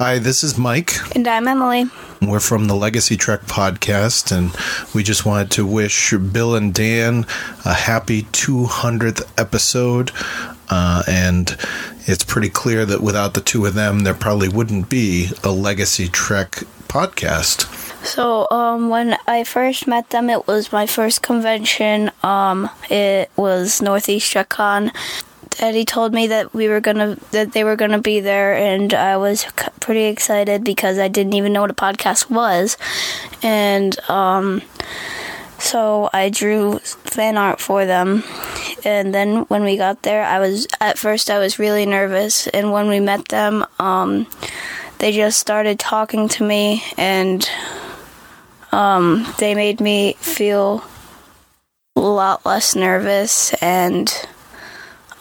Hi, this is Mike. And I'm Emily. We're from the Legacy Trek podcast, and we just wanted to wish Bill and Dan a happy 200th episode. Uh, and it's pretty clear that without the two of them, there probably wouldn't be a Legacy Trek podcast. So, um, when I first met them, it was my first convention. Um, it was Northeast TrekCon. Eddie told me that we were gonna that they were gonna be there, and I was pretty excited because I didn't even know what a podcast was, and um, so I drew fan art for them. And then when we got there, I was at first I was really nervous, and when we met them, um, they just started talking to me, and um, they made me feel a lot less nervous and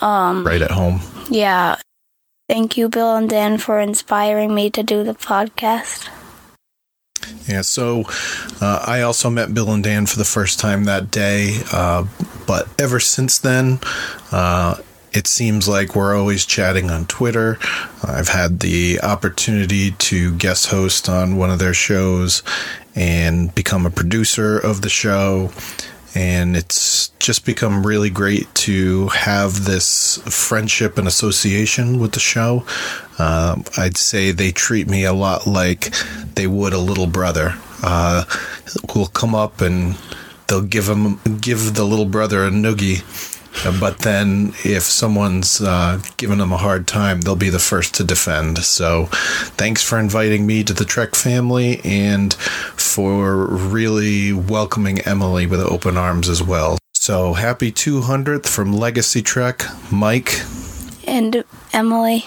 um, right at home. Yeah. Thank you, Bill and Dan, for inspiring me to do the podcast. Yeah, so uh, I also met Bill and Dan for the first time that day, uh, but ever since then, uh, it seems like we're always chatting on Twitter. I've had the opportunity to guest host on one of their shows and become a producer of the show and it's just become really great to have this friendship and association with the show. Uh, I'd say they treat me a lot like they would a little brother. Uh, will come up and they'll give him give the little brother a noogie. But then, if someone's uh, giving them a hard time, they'll be the first to defend. So, thanks for inviting me to the Trek family and for really welcoming Emily with open arms as well. So, happy 200th from Legacy Trek, Mike. And Emily.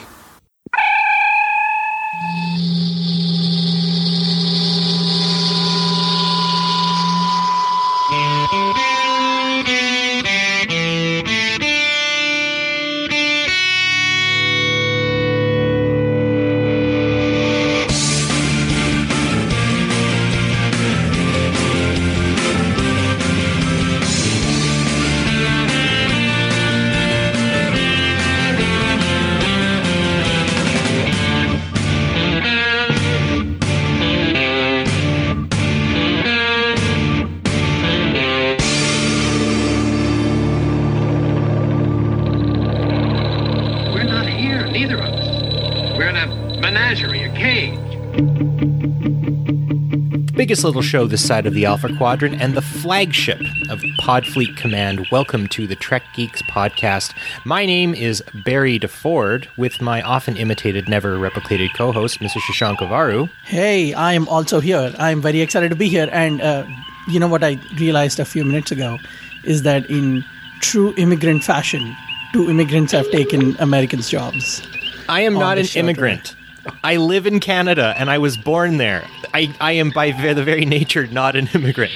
Biggest little show this side of the Alpha Quadrant and the flagship of Podfleet Command. Welcome to the Trek Geeks podcast. My name is Barry DeFord with my often imitated, never replicated co host, Mr. Shashank Avaru. Hey, I am also here. I'm very excited to be here. And uh, you know what I realized a few minutes ago is that in true immigrant fashion, two immigrants have taken Americans' jobs. I am not an immigrant. I live in Canada and I was born there. I, I am by the very nature not an immigrant.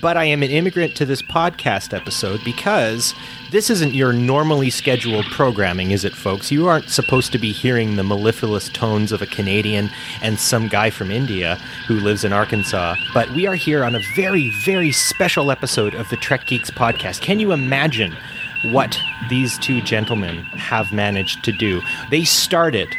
But I am an immigrant to this podcast episode because this isn't your normally scheduled programming, is it, folks? You aren't supposed to be hearing the mellifluous tones of a Canadian and some guy from India who lives in Arkansas. But we are here on a very, very special episode of the Trek Geeks podcast. Can you imagine what these two gentlemen have managed to do? They started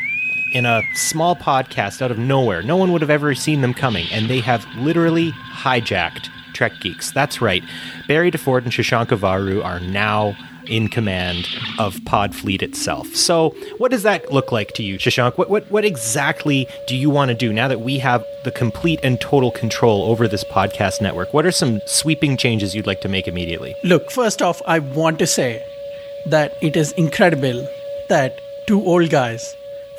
in a small podcast out of nowhere. No one would have ever seen them coming, and they have literally hijacked Trek Geeks. That's right. Barry DeFord and Shashank Avaru are now in command of Podfleet itself. So, what does that look like to you, Shashank? What, what, what exactly do you want to do now that we have the complete and total control over this podcast network? What are some sweeping changes you'd like to make immediately? Look, first off, I want to say that it is incredible that two old guys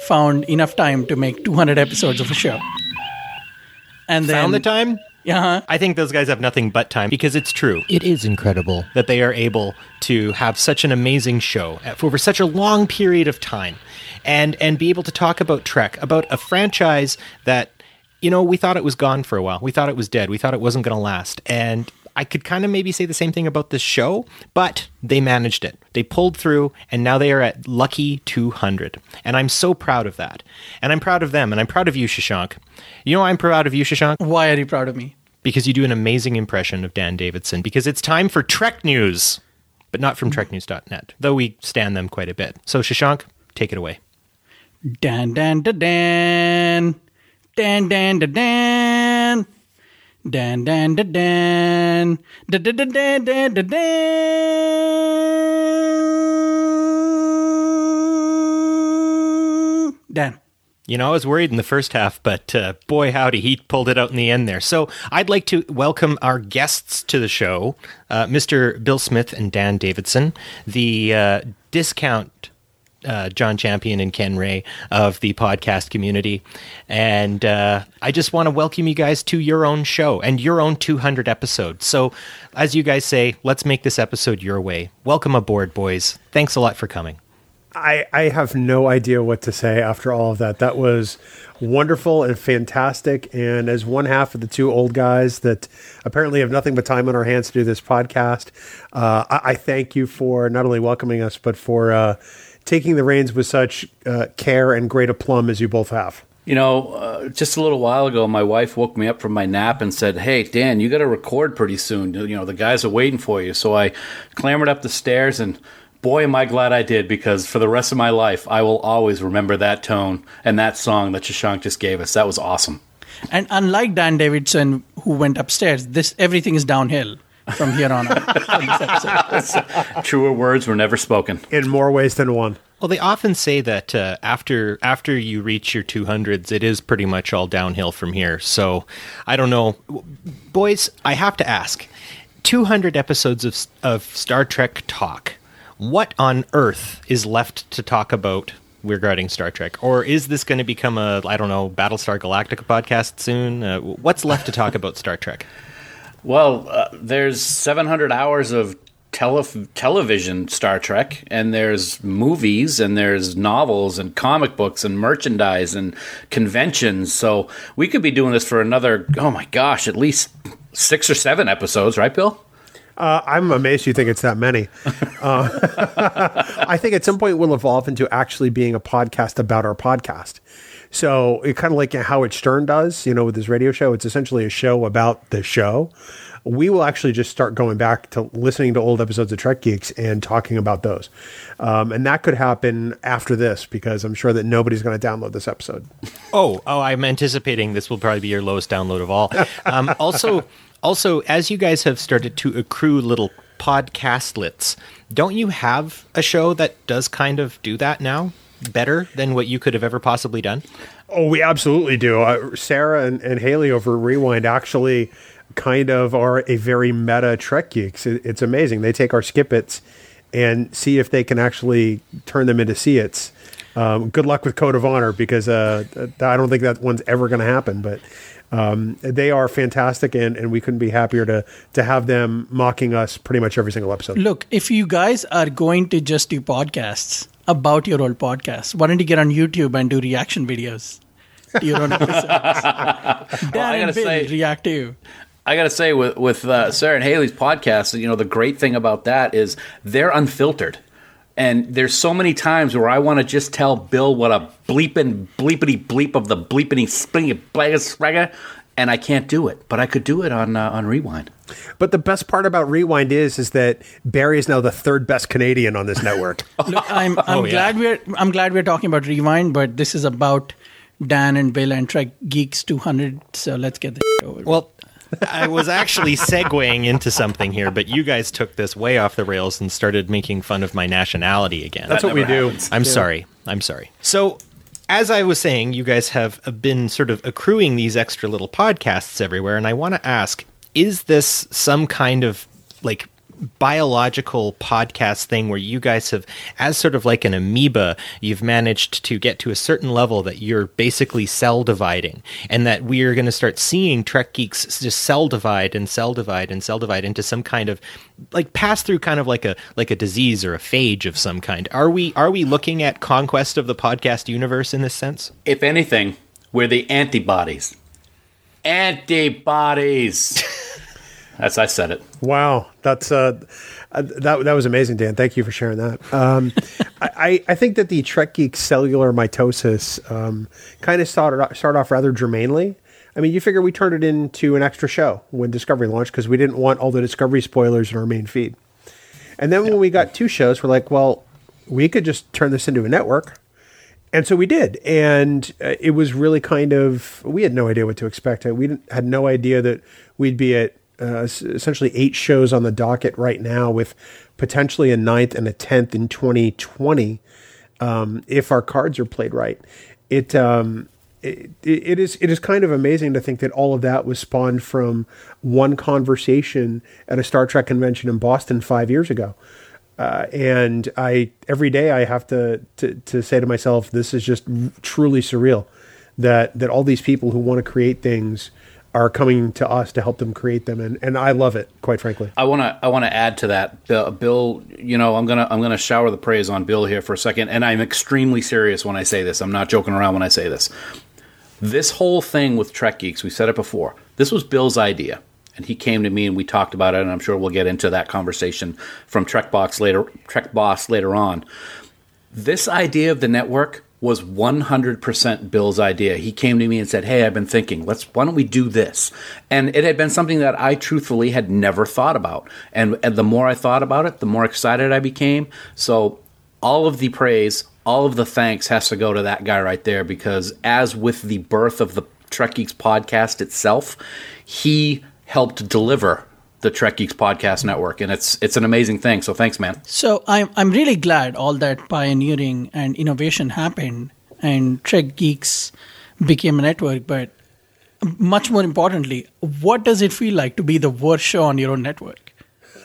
found enough time to make 200 episodes of a show. And then Found the time? Yeah, I think those guys have nothing but time because it's true. It is incredible that they are able to have such an amazing show for over such a long period of time and and be able to talk about Trek, about a franchise that you know, we thought it was gone for a while. We thought it was dead. We thought it wasn't going to last. And I could kind of maybe say the same thing about this show, but they managed it. They pulled through, and now they are at lucky 200. And I'm so proud of that. And I'm proud of them, and I'm proud of you, Shashank. You know why I'm proud of you, Shashank? why are you proud of me? because you do an amazing impression of Dan Davidson. Because it's time for Trek News, but not from mm-hmm. TrekNews.net, though we stand them quite a bit. So, Shashank, take it away. Dan dan da dan. Dan dan da dan. Dan dan da dan. Da da da dan dan da dan. Dan. You know, I was worried in the first half, but uh, boy, howdy, he pulled it out in the end there. So I'd like to welcome our guests to the show, uh, Mr. Bill Smith and Dan Davidson, the uh, discount uh, John Champion and Ken Ray of the podcast community. And uh, I just want to welcome you guys to your own show and your own 200 episodes. So, as you guys say, let's make this episode your way. Welcome aboard, boys. Thanks a lot for coming. I, I have no idea what to say after all of that. That was wonderful and fantastic. And as one half of the two old guys that apparently have nothing but time on our hands to do this podcast, uh, I, I, thank you for not only welcoming us, but for uh, taking the reins with such uh, care and great aplomb as you both have. You know, uh, just a little while ago, my wife woke me up from my nap and said, "Hey, Dan, you got to record pretty soon. You know, the guys are waiting for you." So I clambered up the stairs and boy, am I glad I did because for the rest of my life, I will always remember that tone and that song that Shashank just gave us. That was awesome. And unlike Dan Davidson, who went upstairs, this everything is downhill from here on out. Truer words were never spoken. In more ways than one. Well, they often say that uh, after after you reach your 200s, it is pretty much all downhill from here. So, I don't know, boys. I have to ask: 200 episodes of of Star Trek talk what on earth is left to talk about regarding Star Trek? Or is this going to become a, I don't know, Battlestar Galactica podcast soon? Uh, what's left to talk about Star Trek? Well, uh, there's 700 hours of tele- television Star Trek, and there's movies, and there's novels, and comic books, and merchandise, and conventions. So we could be doing this for another, oh my gosh, at least six or seven episodes, right, Bill? Uh, I'm amazed you think it's that many. Uh, I think at some point we'll evolve into actually being a podcast about our podcast. So it kind of like Howard Stern does, you know, with his radio show. It's essentially a show about the show. We will actually just start going back to listening to old episodes of Trek Geeks and talking about those. Um, and that could happen after this because I'm sure that nobody's going to download this episode. Oh, oh, I'm anticipating this will probably be your lowest download of all. Um, also, also, as you guys have started to accrue little podcastlets, don't you have a show that does kind of do that now better than what you could have ever possibly done? Oh, we absolutely do. Uh, Sarah and, and Haley over Rewind actually kind of are a very meta Trek geeks. It, it's amazing. They take our skip and see if they can actually turn them into see its. Um, good luck with Code of Honor because uh, I don't think that one's ever going to happen. But um, they are fantastic, and, and we couldn't be happier to to have them mocking us pretty much every single episode. Look, if you guys are going to just do podcasts about your old podcast, why don't you get on YouTube and do reaction videos to your own episodes? Dan well, and Bill say, react to you. I got to say, with with uh, Sarah and Haley's podcast, you know, the great thing about that is they're unfiltered. And there's so many times where I want to just tell Bill what a bleeping bleepity bleep of the bleepity springy blagger, and I can't do it. But I could do it on uh, on Rewind. But the best part about Rewind is is that Barry is now the third best Canadian on this network. Look, I'm I'm oh, glad yeah. we're I'm glad we're talking about Rewind, but this is about Dan and Bill and Trek Geeks 200. So let's get this over. Well, I was actually segueing into something here, but you guys took this way off the rails and started making fun of my nationality again. That's that what we happens. do. I'm yeah. sorry. I'm sorry. So, as I was saying, you guys have uh, been sort of accruing these extra little podcasts everywhere, and I want to ask is this some kind of like biological podcast thing where you guys have, as sort of like an amoeba, you've managed to get to a certain level that you're basically cell dividing, and that we are going to start seeing Trek geeks just cell divide and cell divide and cell divide into some kind of like pass through kind of like a like a disease or a phage of some kind. Are we are we looking at conquest of the podcast universe in this sense? If anything, we're the antibodies. Antibodies. That's I said it. Wow, that's uh, uh, that that was amazing, Dan. Thank you for sharing that. Um, I I think that the Trek Geek cellular mitosis um, kind of started started off rather germanely. I mean, you figure we turned it into an extra show when Discovery launched because we didn't want all the Discovery spoilers in our main feed. And then when we got two shows, we're like, well, we could just turn this into a network and so we did, and uh, it was really kind of we had no idea what to expect. We didn't, had no idea that we'd be at uh, essentially eight shows on the docket right now, with potentially a ninth and a tenth in 2020 um, if our cards are played right. It, um, it it is it is kind of amazing to think that all of that was spawned from one conversation at a Star Trek convention in Boston five years ago. Uh, and I every day I have to, to to say to myself, this is just truly surreal that that all these people who want to create things are coming to us to help them create them, and, and I love it, quite frankly. I want to I want to add to that, Bill. You know, I'm gonna I'm gonna shower the praise on Bill here for a second, and I'm extremely serious when I say this. I'm not joking around when I say this. This whole thing with Trek Geeks, we said it before. This was Bill's idea, and he came to me and we talked about it. And I'm sure we'll get into that conversation from Trek Box later, Trek Boss later on. This idea of the network was 100% Bill's idea. He came to me and said, "Hey, I've been thinking. Let's why don't we do this?" And it had been something that I truthfully had never thought about. And, and the more I thought about it, the more excited I became. So all of the praise, all of the thanks has to go to that guy right there because as with the birth of the Trek Geeks podcast itself, he helped deliver the Trek Geeks podcast network and it's it's an amazing thing. So thanks, man. So I'm I'm really glad all that pioneering and innovation happened and Trek Geeks became a network, but much more importantly, what does it feel like to be the worst show on your own network?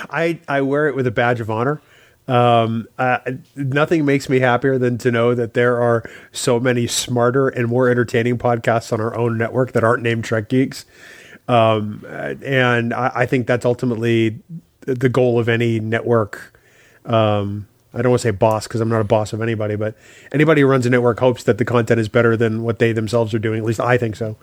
I I wear it with a badge of honor. Um, uh, nothing makes me happier than to know that there are so many smarter and more entertaining podcasts on our own network that aren't named Trek Geeks. Um, and I, I think that's ultimately the goal of any network. Um, I don't want to say boss because I'm not a boss of anybody, but anybody who runs a network hopes that the content is better than what they themselves are doing. At least I think so.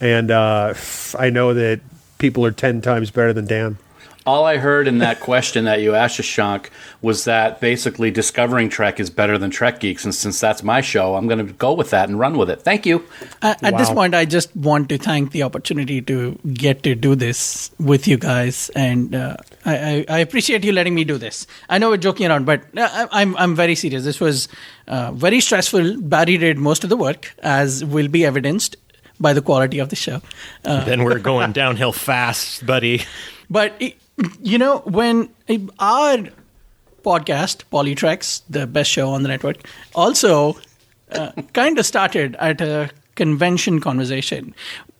And uh, I know that people are 10 times better than Dan. All I heard in that question that you asked, Shashank, was that basically discovering Trek is better than Trek Geeks, and since that's my show, I'm going to go with that and run with it. Thank you. At, at this point, I just want to thank the opportunity to get to do this with you guys, and uh, I, I, I appreciate you letting me do this. I know we're joking around, but uh, I, I'm I'm very serious. This was uh, very stressful. Barry did most of the work, as will be evidenced by the quality of the show. Uh, then we're going downhill fast, buddy. but it, you know, when our podcast, Polytrex, the best show on the network, also uh, kind of started at a convention conversation.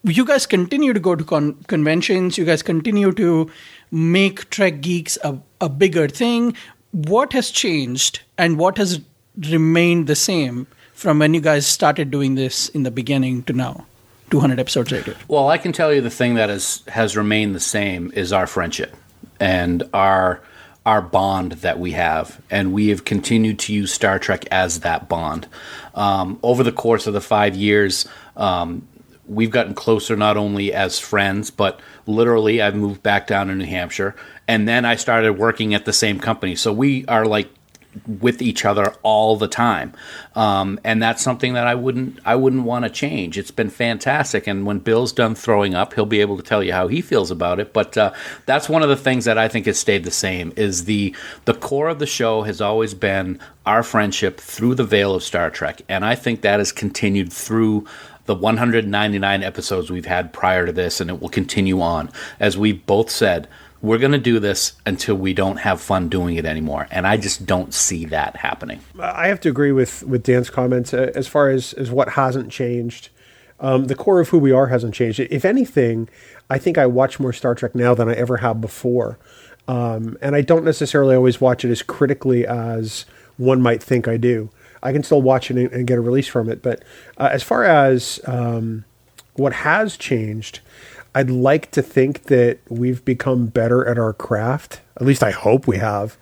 You guys continue to go to con- conventions. You guys continue to make Trek Geeks a, a bigger thing. What has changed and what has remained the same from when you guys started doing this in the beginning to now, 200 episodes later? Well, I can tell you the thing that has has remained the same is our friendship and our our bond that we have, and we have continued to use Star Trek as that bond. Um, over the course of the five years, um, we've gotten closer not only as friends, but literally, I've moved back down to New Hampshire, and then I started working at the same company. So we are like with each other all the time, um, and that's something that I wouldn't I wouldn't want to change. It's been fantastic, and when Bill's done throwing up, he'll be able to tell you how he feels about it. But uh, that's one of the things that I think has stayed the same. Is the the core of the show has always been our friendship through the veil of Star Trek, and I think that has continued through the 199 episodes we've had prior to this, and it will continue on. As we both said, we're going to do this until we don't have fun doing it anymore. And I just don't see that happening. I have to agree with with Dan's comments uh, as far as as what hasn't changed. Um, the core of who we are hasn't changed. If anything, I think I watch more Star Trek now than I ever have before, um, and I don't necessarily always watch it as critically as one might think I do. I can still watch it and, and get a release from it, but uh, as far as um, what has changed, I'd like to think that we've become better at our craft. At least I hope we have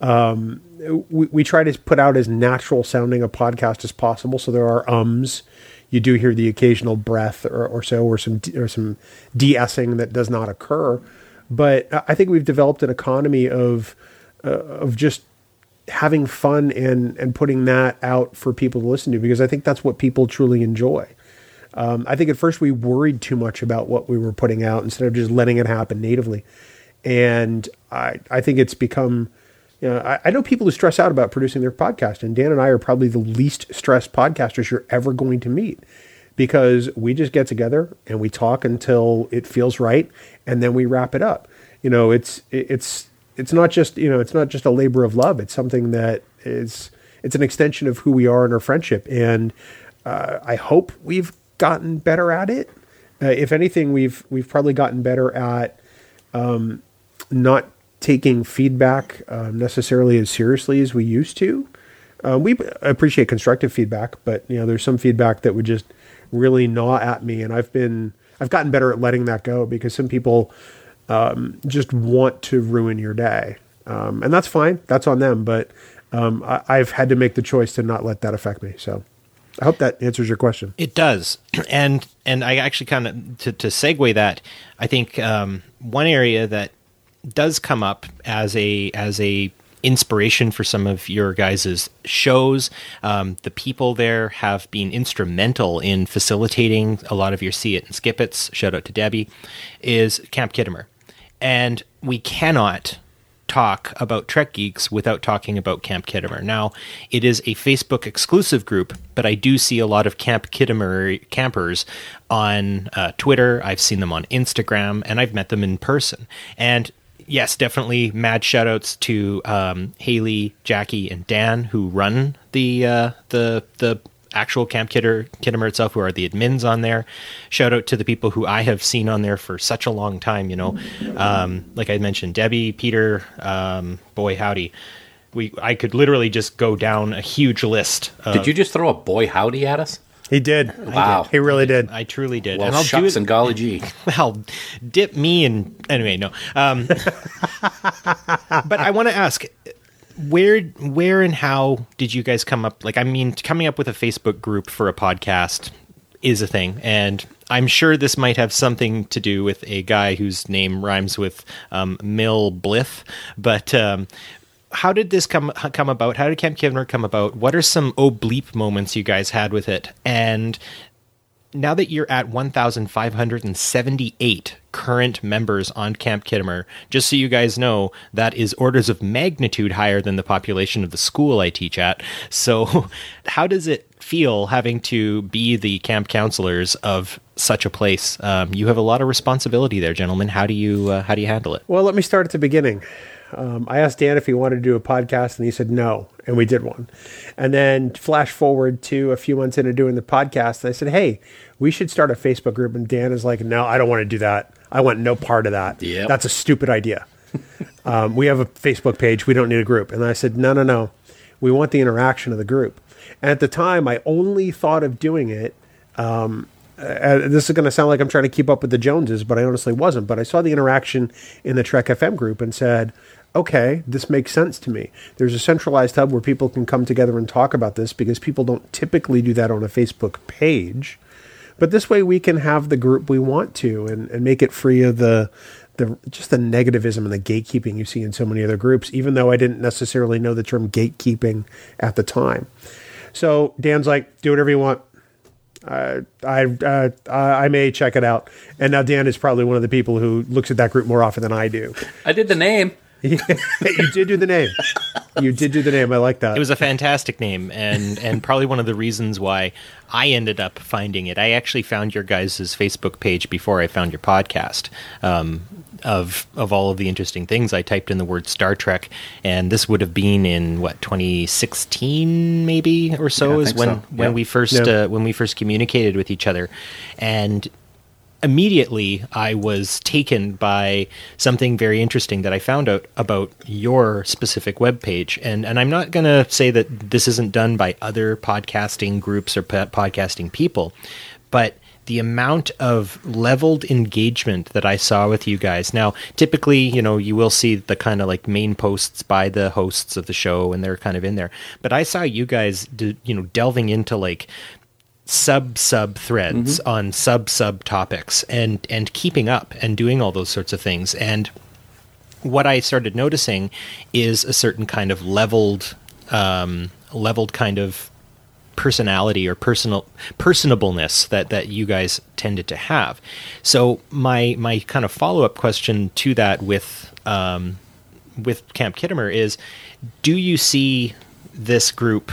Um, we, we try to put out as natural sounding a podcast as possible. So there are ums. You do hear the occasional breath or, or so, or some or some de-essing that does not occur. But I think we've developed an economy of uh, of just having fun and and putting that out for people to listen to because I think that's what people truly enjoy. Um, I think at first we worried too much about what we were putting out instead of just letting it happen natively. And I, I think it's become You know, I, I know people who stress out about producing their podcast, and Dan and I are probably the least stressed podcasters you're ever going to meet because we just get together and we talk until it feels right, and then we wrap it up. You know, it's it's it's not just you know it's not just a labor of love. It's something that is it's an extension of who we are in our friendship, and uh, I hope we've gotten better at it. Uh, if anything, we've we've probably gotten better at um, not taking feedback um, necessarily as seriously as we used to. Uh, we appreciate constructive feedback, but you know, there's some feedback that would just really gnaw at me, and I've been I've gotten better at letting that go because some people um, just want to ruin your day, um, and that's fine. That's on them, but um, I, I've had to make the choice to not let that affect me. So. I hope that answers your question. It does, and and I actually kind of to, to segue that. I think um, one area that does come up as a as a inspiration for some of your guys' shows. Um, the people there have been instrumental in facilitating a lot of your see it and skip it's. Shout out to Debbie. Is Camp Khitomer, and we cannot talk about Trek Geeks without talking about Camp Khitomer. Now, it is a Facebook exclusive group, but I do see a lot of Camp Khitomer campers on uh, Twitter. I've seen them on Instagram, and I've met them in person. And yes, definitely mad shoutouts to um, Haley, Jackie, and Dan who run the uh, the the actual Camp Kidder, Khitomer itself, who are the admins on there. Shout out to the people who I have seen on there for such a long time. You know, um, like I mentioned, Debbie, Peter, um, boy howdy. We I could literally just go down a huge list. Of, Did you just throw a boy howdy at us? He did. Wow. He really did. I truly did. Well, and I'll shucks do it. and golly gee. well, dip me and anyway, no. Um, but I want to ask, where, where, and how did you guys come up? Like, I mean, coming up with a Facebook group for a podcast is a thing, and I'm sure this might have something to do with a guy whose name rhymes with um, Mill Blith. But um, how did this come come about? How did Camp Khitomer come about? What are some oblique moments you guys had with it? And now that you're at 1,578 current members on Camp Khitomer, just so you guys know, that is orders of magnitude higher than the population of the school I teach at. So, how does it feel having to be the camp counselors of such a place? Um, you have a lot of responsibility there, gentlemen. How do you uh, how do you handle it? Well, let me start at the beginning. Um, I asked Dan if he wanted to do a podcast, and he said no, and we did one. And then flash forward to a few months into doing the podcast, I said, "Hey, we should start a Facebook group." And Dan is like, "No, I don't want to do that. I want no part of that. Yep. That's a stupid idea. um, we have a Facebook page. We don't need a group." And I said, "No, no, no. We want the interaction of the group." And at the time, I only thought of doing it. Um, uh, this is going to sound like I'm trying to keep up with the Joneses, but I honestly wasn't. But I saw the interaction in the Trek FM group and said, okay, this makes sense to me. There's a centralized hub where people can come together and talk about this because people don't typically do that on a Facebook page. But this way we can have the group we want to and, and make it free of the the just the negativism and the gatekeeping you see in so many other groups, even though I didn't necessarily know the term gatekeeping at the time. So Dan's like, do whatever you want. Uh, I uh, I may check it out. And now Dan is probably one of the people who looks at that group more often than I do. I did the name. you did do the name. You did do the name. I like that. It was a fantastic name, and and probably one of the reasons why I ended up finding it. I actually found your guys' Facebook page before I found your podcast. Um, of of all of the interesting things, I typed in the word Star Trek, and this would have been in what 2016 maybe or so Yeah, is when so. when Yeah. we first Yeah. uh, when we first communicated with each other, and immediately I was taken by something very interesting that I found out about your specific webpage. And and I'm not going to say that this isn't done by other podcasting groups or po- podcasting people, but the amount of leveled engagement that I saw with you guys. Now, typically, you know, you will see the kind of like main posts by the hosts of the show and they're kind of in there. But I saw you guys, d- you know, delving into like sub sub threads on sub sub topics and and keeping up and doing all those sorts of things and what I started noticing is a certain kind of leveled um, leveled kind of personality or personal personableness that that you guys tended to have. So my my kind of follow up question to that with um, with Camp Khitomer is: Do you see this group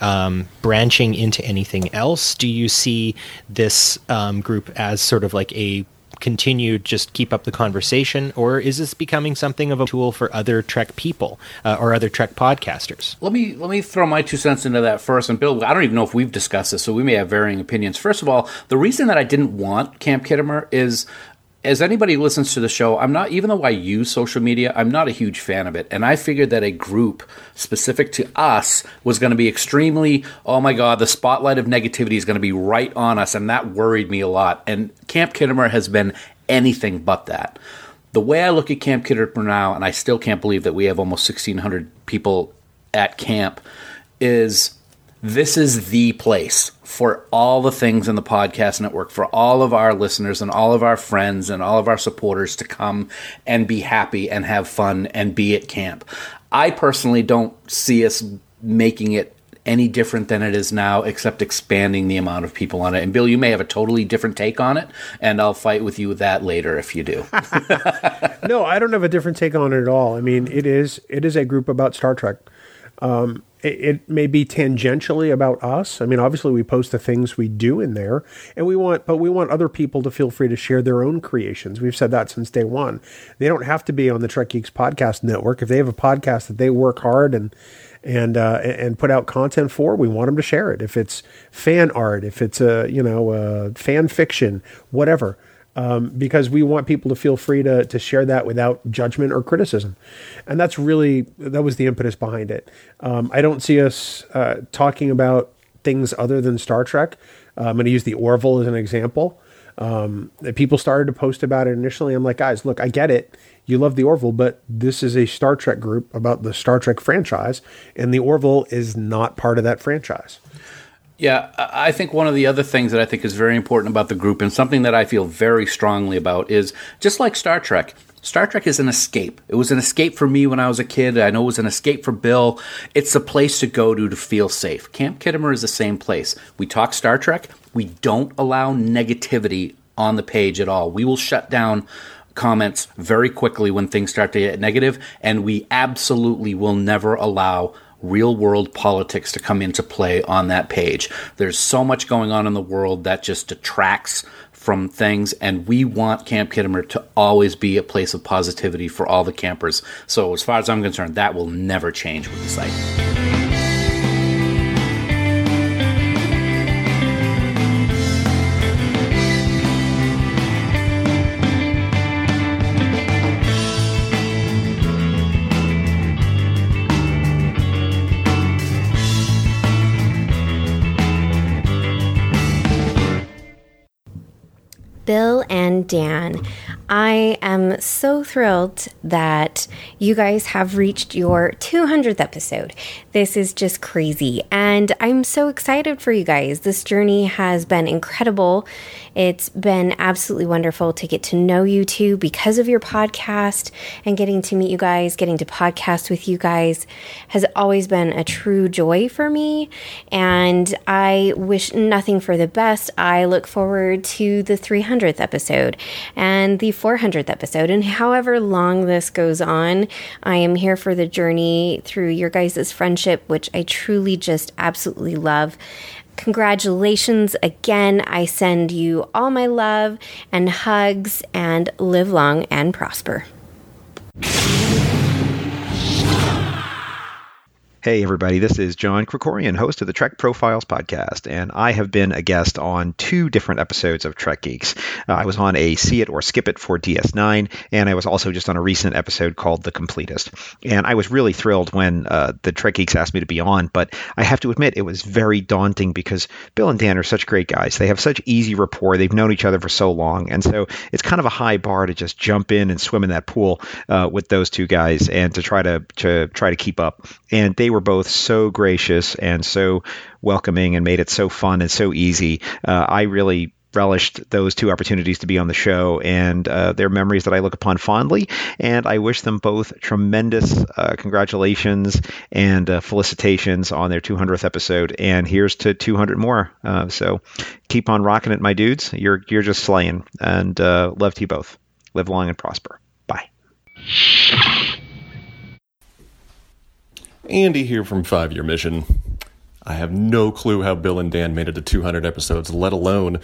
um, branching into anything else? Do you see this um, group as sort of like a continued just keep up the conversation, or is this becoming something of a tool for other Trek people uh, or other Trek podcasters? Let me let me throw my two cents into that first. And Bill, I don't even know if we've discussed this, so we may have varying opinions. First of all, the reason that I didn't want Camp Khitomer is as anybody listens to the show, I'm not, even though I use social media, I'm not a huge fan of it. And I figured that a group specific to us was going to be extremely, oh my God, the spotlight of negativity is going to be right on us. And that worried me a lot. And Camp Khitomer has been anything but that. The way I look at Camp Khitomer now, and I still can't believe that we have almost 1,600 people at camp, is this is the place for all the things in the podcast network, for all of our listeners and all of our friends and all of our supporters to come and be happy and have fun and be at camp. I personally don't see us making it any different than it is now, except expanding the amount of people on it. And Bill, you may have a totally different take on it, and I'll fight with you with that later if you do. no, I don't have a different take on it at all. I mean, it is it is a group about Star Trek. Um, it, it, may be tangentially about us. I mean, obviously we post the things we do in there, and we want, but we want other people to feel free to share their own creations. We've said that since day one. They don't have to be on the Trek Geeks podcast network. If they have a podcast that they work hard and and uh, and put out content for, we want them to share it. If it's fan art, if it's a you know a fan fiction, whatever um, because we want people to feel free to, to share that without judgment or criticism. And that's really, that was the impetus behind it. Um, I don't see us uh, talking about things other than Star Trek. Uh, I'm going to use the Orville as an example. Um, people started to post about it initially. I'm like, guys, look, I get it. You love the Orville, but this is a Star Trek group about the Star Trek franchise, and the Orville is not part of that franchise. Yeah, I think one of the other things that I think is very important about the group and something that I feel very strongly about is just like Star Trek. Star Trek is an escape. It was an escape for me when I was a kid. I know it was an escape for Bill. It's a place to go to to feel safe. Camp Khitomer is the same place. We talk Star Trek. We don't allow negativity on the page at all. We will shut down comments very quickly when things start to get negative, and we absolutely will never allow real world politics to come into play on that page. There's so much going on in the world that just detracts from things, and we want Camp Khitomer to always be a place of positivity for all the campers. So, as far as I'm concerned, that will never change with the site. Bill and Dan. I am so thrilled that you guys have reached your 200th episode. This is just crazy. And I'm so excited for you guys. This journey has been incredible. It's been absolutely wonderful to get to know you two because of your podcast and getting to meet you guys, getting to podcast with you guys has always been a true joy for me. And I wish nothing for the best. I look forward to the 300th episode and the 400th episode. And however long this goes on, I am here for the journey through your guys' friendship, which I truly just absolutely love. Congratulations again. I send you all my love and hugs and live long and prosper. Hey, everybody, this is John Krikorian, host of the Trek Profiles podcast, and I have been a guest on two different episodes of Trek Geeks. Uh, I was on a See It or Skip It for DS9, and I was also just on a recent episode called The Completist. And I was really thrilled when uh, the Trek Geeks asked me to be on, but I have to admit, it was very daunting because Bill and Dan are such great guys. They have such easy rapport, they've known each other for so long, and so it's kind of a high bar to just jump in and swim in that pool uh, with those two guys and to try to, to try to keep up. And they were were both so gracious and so welcoming and made it so fun and so easy. Uh, I really relished those two opportunities to be on the show, and uh, they're memories that I look upon fondly. And I wish them both tremendous uh, congratulations and uh, felicitations on their 200th episode. And here's to 200 more. Uh, so keep on rocking it, my dudes. You're you're just slaying, and uh, love to you both. Live long and prosper. Bye. Andy here from Five Year Mission. I have no clue how Bill and Dan made it to 200 episodes, let alone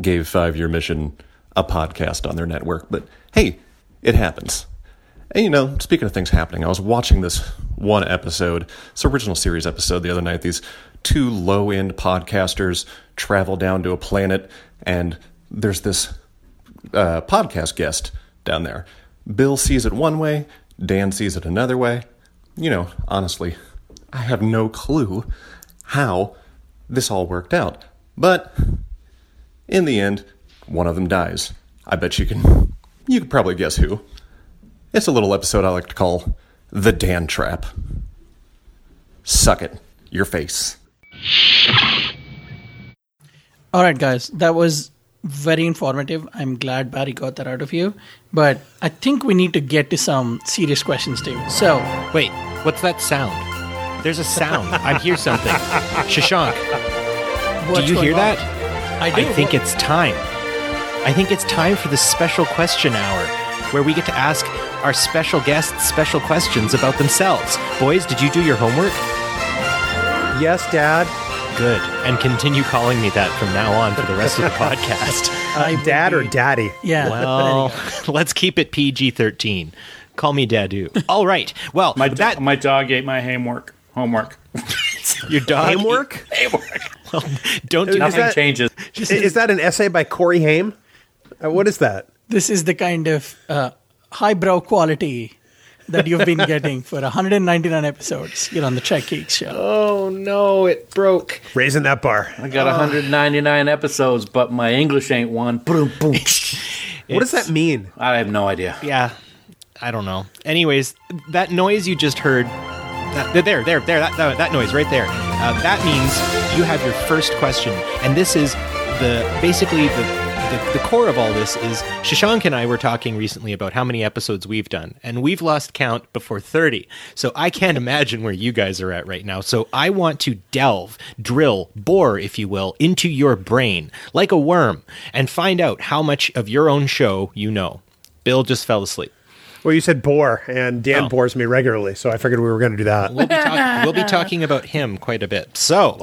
gave Five Year Mission a podcast on their network. But hey, it happens. And you know, speaking of things happening, I was watching this one episode, this original series episode the other night. These two low end podcasters travel down to a planet, and there's this uh, podcast guest down there. Bill sees it one way, Dan sees it another way. You know, honestly, I have no clue how this all worked out. But in the end, one of them dies. I bet you can you could probably guess who. It's a little episode I like to call The Dan Trap. Suck it. Your face. All right, guys, that was very informative. I'm glad Barry got that out of you. But I think we need to get to some serious questions too. So, Wait, what's that sound? There's a sound. I hear something. Shashank, do you hear on? that? I do. I think it's time. I think it's time for the special question hour where we get to ask our special guests special questions about themselves. Boys, did you do your homework? Yes, Dad. Good. And continue calling me that from now on for the rest of the podcast. Uh, Dad or Daddy? Yeah. Well, let's keep it PG 13. Call me Dadu. All right. Well, My that my dog ate my homework. Homework. your dog. Homework? Well, don't do Is Nothing that- changes. Is, is that an essay by Corey Haim? Uh, what is that? this is the kind of uh, highbrow quality that you've been getting for 199 episodes here on the Trek Geeks show. Oh no, it broke. Raising that bar. I got 199 episodes, but my English ain't one. Boom, boom. What does that mean? I have no idea. Yeah, I don't know. Anyways, that noise you just heard. That, there, there, there. That, that, that noise right there. Uh, that means you have your first question, and this is the basically the. The, the core of all this is Shashank and I were talking recently about how many episodes we've done, and we've lost count before 30. So I can't imagine where you guys are at right now. So I want to delve, drill, bore, if you will, into your brain like a worm and find out how much of your own show you know. Bill just fell asleep. Well, you said bore, and Dan Oh. bores me regularly, so I figured we were going to do that. We'll be, talk- we'll be talking about him quite a bit. So,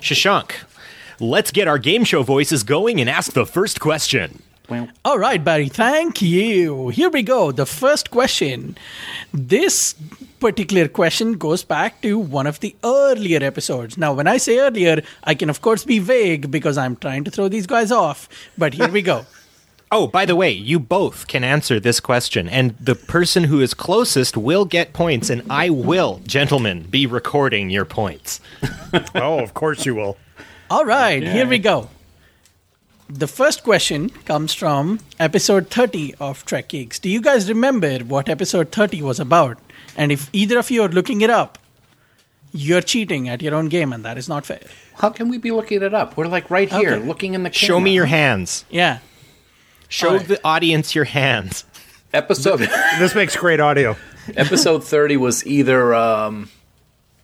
Shashank, let's get our game show voices going and ask the first question. All right, Barry, thank you. Here we go. The first question. This particular question goes back to one of the earlier episodes. Now, when I say earlier, I can, of course, be vague because I'm trying to throw these guys off. But here we go. Oh, by the way, you both can answer this question, and the person who is closest will get points, and I will, gentlemen, be recording your points. oh, of course you will. All right, here we go. The first question comes from episode 30 of Trek Geeks. Do you guys remember what episode 30 was about? And if either of you are looking it up, you're cheating at your own game, and that is not fair. How can we be looking it up? We're like right here, Okay. looking in the camera. Show me your hands. Yeah. Show All right. the audience your hands. episode. This makes great audio. episode 30 was either um,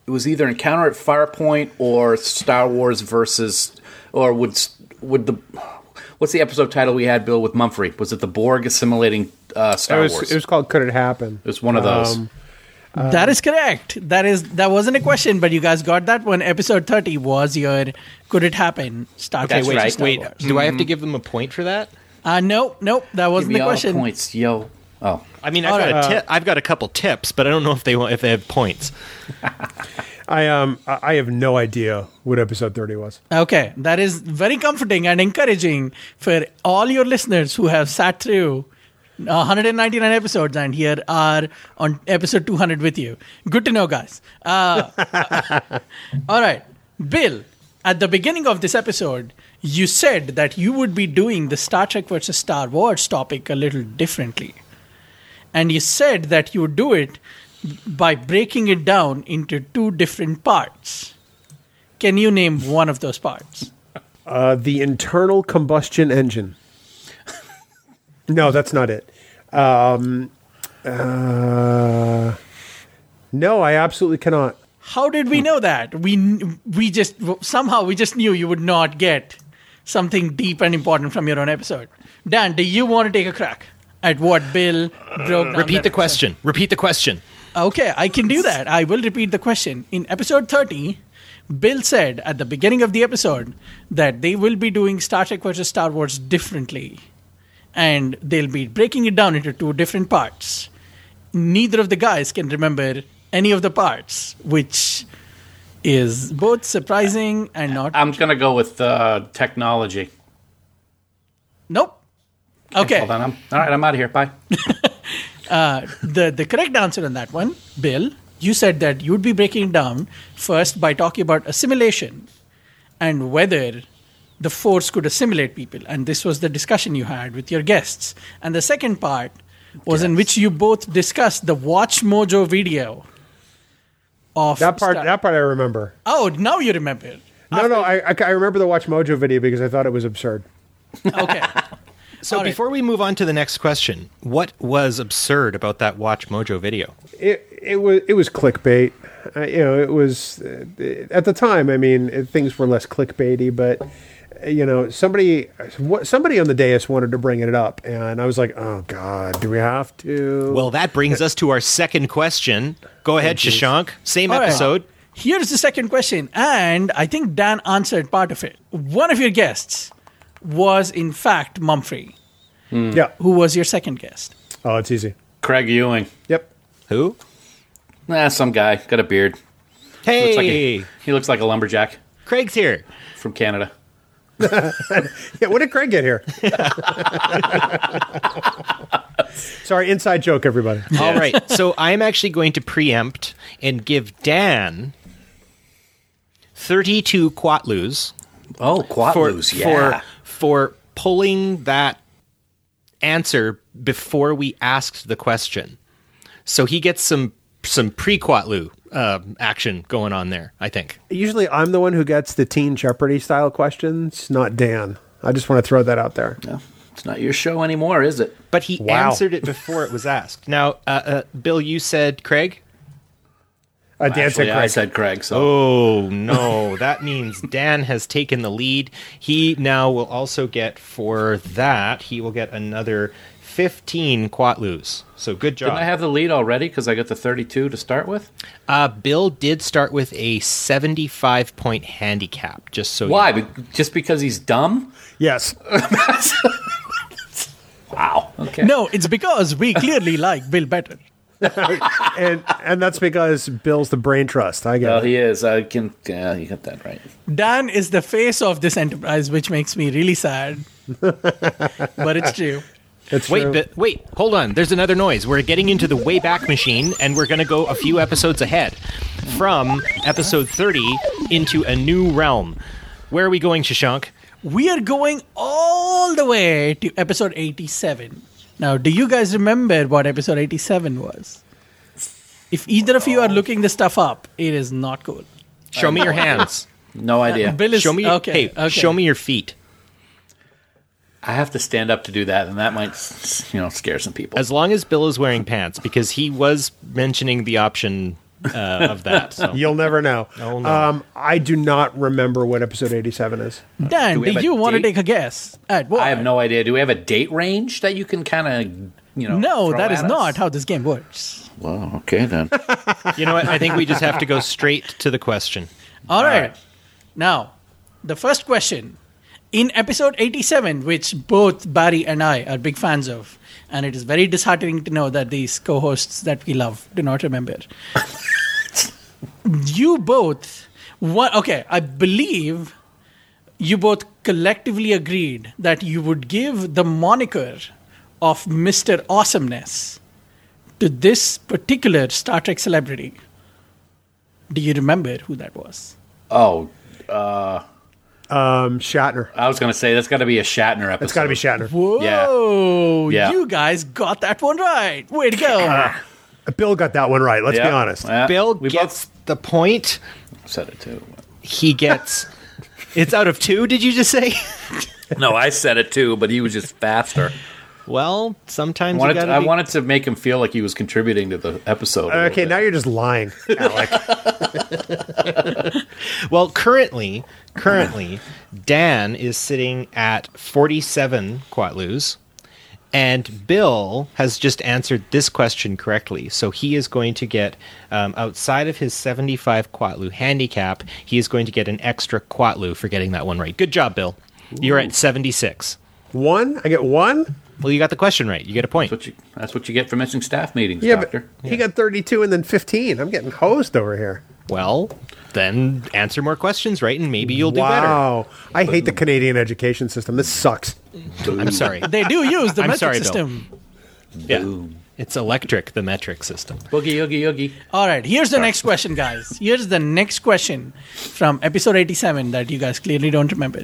it was either Encounter at Farpoint or Star Wars versus or would would the what's the episode title we had Bill with Mumphrey? Was it the Borg assimilating uh, It Star was, Wars? it was called Could It Happen? It was one of those. Um, that is correct. That is that wasn't a question, but you guys got that one. Episode 30 was your could it happen? Star Trek That's versus right. Star Wait, Wars. do I have to give them a point for that? Uh nope, nope, that wasn't me the all the question. points, yo. Oh, I mean, I've All got right. a ti- I've got a couple tips, but I don't know if they want if they have points. I um I I have no idea what episode thirty was. Okay, that is very comforting and encouraging for all your listeners who have sat through 199 episodes and here are on episode 200 with you. Good to know, guys. Uh, all right, Bill. At the beginning of this episode, you said that you would be doing the Star Trek versus Star Wars topic a little differently, and you said that you would do it by breaking it down into two different parts. Can you name one of those parts? Uh, the internal combustion engine. no, that's not it. Um, uh, no, I absolutely cannot. How did we know that? We we just somehow we just knew you would not get something deep and important from your own episode. Dan, do you want to take a crack at what Bill broke? down Repeat that the episode? question. Repeat the question. Okay, I can do that. I will repeat the question. In episode 30, Bill said at the beginning of the episode that they will be doing Star Trek versus Star Wars differently. And they'll be breaking it down into two different parts. Neither of the guys can remember any of the parts, which is both surprising and not. I'm gonna go with uh, technology. Nope. Okay. Hold on. I'm, all right, I'm out of here. Bye. Uh, the the correct answer on that one, Bill, you said that you'd be breaking down first by talking about assimilation and whether the force could assimilate people, and this was the discussion you had with your guests. And the second part was in which you both discussed the Watch Mojo video of That part, Star- that part I remember. Oh, now you remember. No, no, I, I, I remember the Watch Mojo video because I thought it was absurd. Okay. So All right. before we move on to the next question, what was absurd about that Watch Mojo video? It it was it was clickbait. Uh, you know, it was uh, at the time. I mean, it, things were less clickbaity, but uh, you know, somebody what- somebody on the dais wanted to bring it up, and I was like, oh god, do we have to? Well, that brings us to our second question. Go ahead, Shashank. Same All right. episode. Here's the second question, and I think Dan answered part of it. One of your guests was, in fact, Mumfrey. Hmm. yeah. Who was your second guest? Oh, it's easy. Craig Ewing. Yep. Who? Nah, some guy got a beard. Hey, Looks like a, he looks like a lumberjack Craig's here. from Canada. Yeah. When did Craig get here? Sorry, inside joke, everybody. All right. So I'm actually going to preempt and give Dan 32 quatloos Oh, for, Quatloos, yeah. for for pulling that answer before we asked the question. So he gets some some pre quatloo uh, action going on there. I think. Usually, I'm the one who gets the Teen Jeopardy style questions, not Dan. I just want to throw that out there. No, it's not your show anymore, is it? But he Wow. answered it before it was asked. Now, uh, uh, Bill, you said Craig. Uh, Dan said Actually, I Craig. said Craig. So Oh no, that means Dan has taken the lead. He now will also get for that. He will get another fifteen quatloos. So good job. didn't I have the lead already because I got the 32 to start with? uh, Bill did start with a seventy-five point handicap. Just so you Why? know. Just because he's dumb? yes. Wow. Okay. No, it's because we clearly like Bill better. and and that's because Bill's the brain trust. I get Well, it. he is. I can. Yeah, you got that right. Dan is the face of this enterprise, which makes me really sad. but it's true. It's Wait, true. Bi- wait, hold on. There's another noise. We're getting into the Wayback Machine, and we're going to go a few episodes ahead from episode 30 into a new realm. Where are we going, Shashank? We are going all the way to episode 87. Now, do you guys remember what episode 87 was? If either of you are looking this stuff up, it is not cool. Show me your hands. No idea. Bill is Show me. okay. hey, okay. show me your feet. I have to stand up to do that, and that might, you know, scare some people. As long as Bill is wearing pants, because he was mentioning the option uh, of that. So. You'll never know. Oh, no. Um, I do not remember what episode 87 is. Dan, Do do, we have a you want to take a guess at what? I have no idea. Do we have a date range that you can kind of, you know? No, throw that is at us? not how this game works. Well, okay then. You know what? I think we just have to go straight to the question. All right. right. Now, the first question. In episode 87, which both Barry and I are big fans of, and it is very disheartening to know that these co hosts that we love do not remember. you both, what, okay, I believe you both collectively agreed that you would give the moniker of Mr. Awesomeness to this particular Star Trek celebrity. Do you remember who that was? Oh, uh, Um, Shatner. I was going to say that's got to be a Shatner episode. It's got to be Shatner. Whoa! Yeah. You guys got that one right. Way to go! Bill got that one right. Let's Yeah. be honest. Yeah. Bill we gets the point. both said it too. He gets. it's out of two. Did you just say? No, I said it too, but he was just faster. Well, I sometimes you wanted, gotta I be- wanted to make him feel like he was contributing to the episode. Okay, now you're just lying, Alec. Well, currently, currently, Dan is sitting at forty-seven quatloos, And Bill has just answered this question correctly. So he is going to get, um, outside of his 75 Quatloo handicap, he is going to get an extra Quatloo for getting that one right. Good job, Bill. You're at 76. One? I get one? Well, you got the question right. You get a point. That's what you, that's what you get for missing staff meetings, Yeah, Doctor. but he got 32 and then 15. I'm getting hosed over here. Well, then answer more questions right, and maybe you'll do better. Wow. I hate the Canadian education system. This sucks. I'm sorry. They do use the I'm metric sorry, Bill. system. Yeah. It's electric, the metric system. Boogie, oogie, oogie. All right, here's the next question, guys. Here's the next question from episode 87 that you guys clearly don't remember.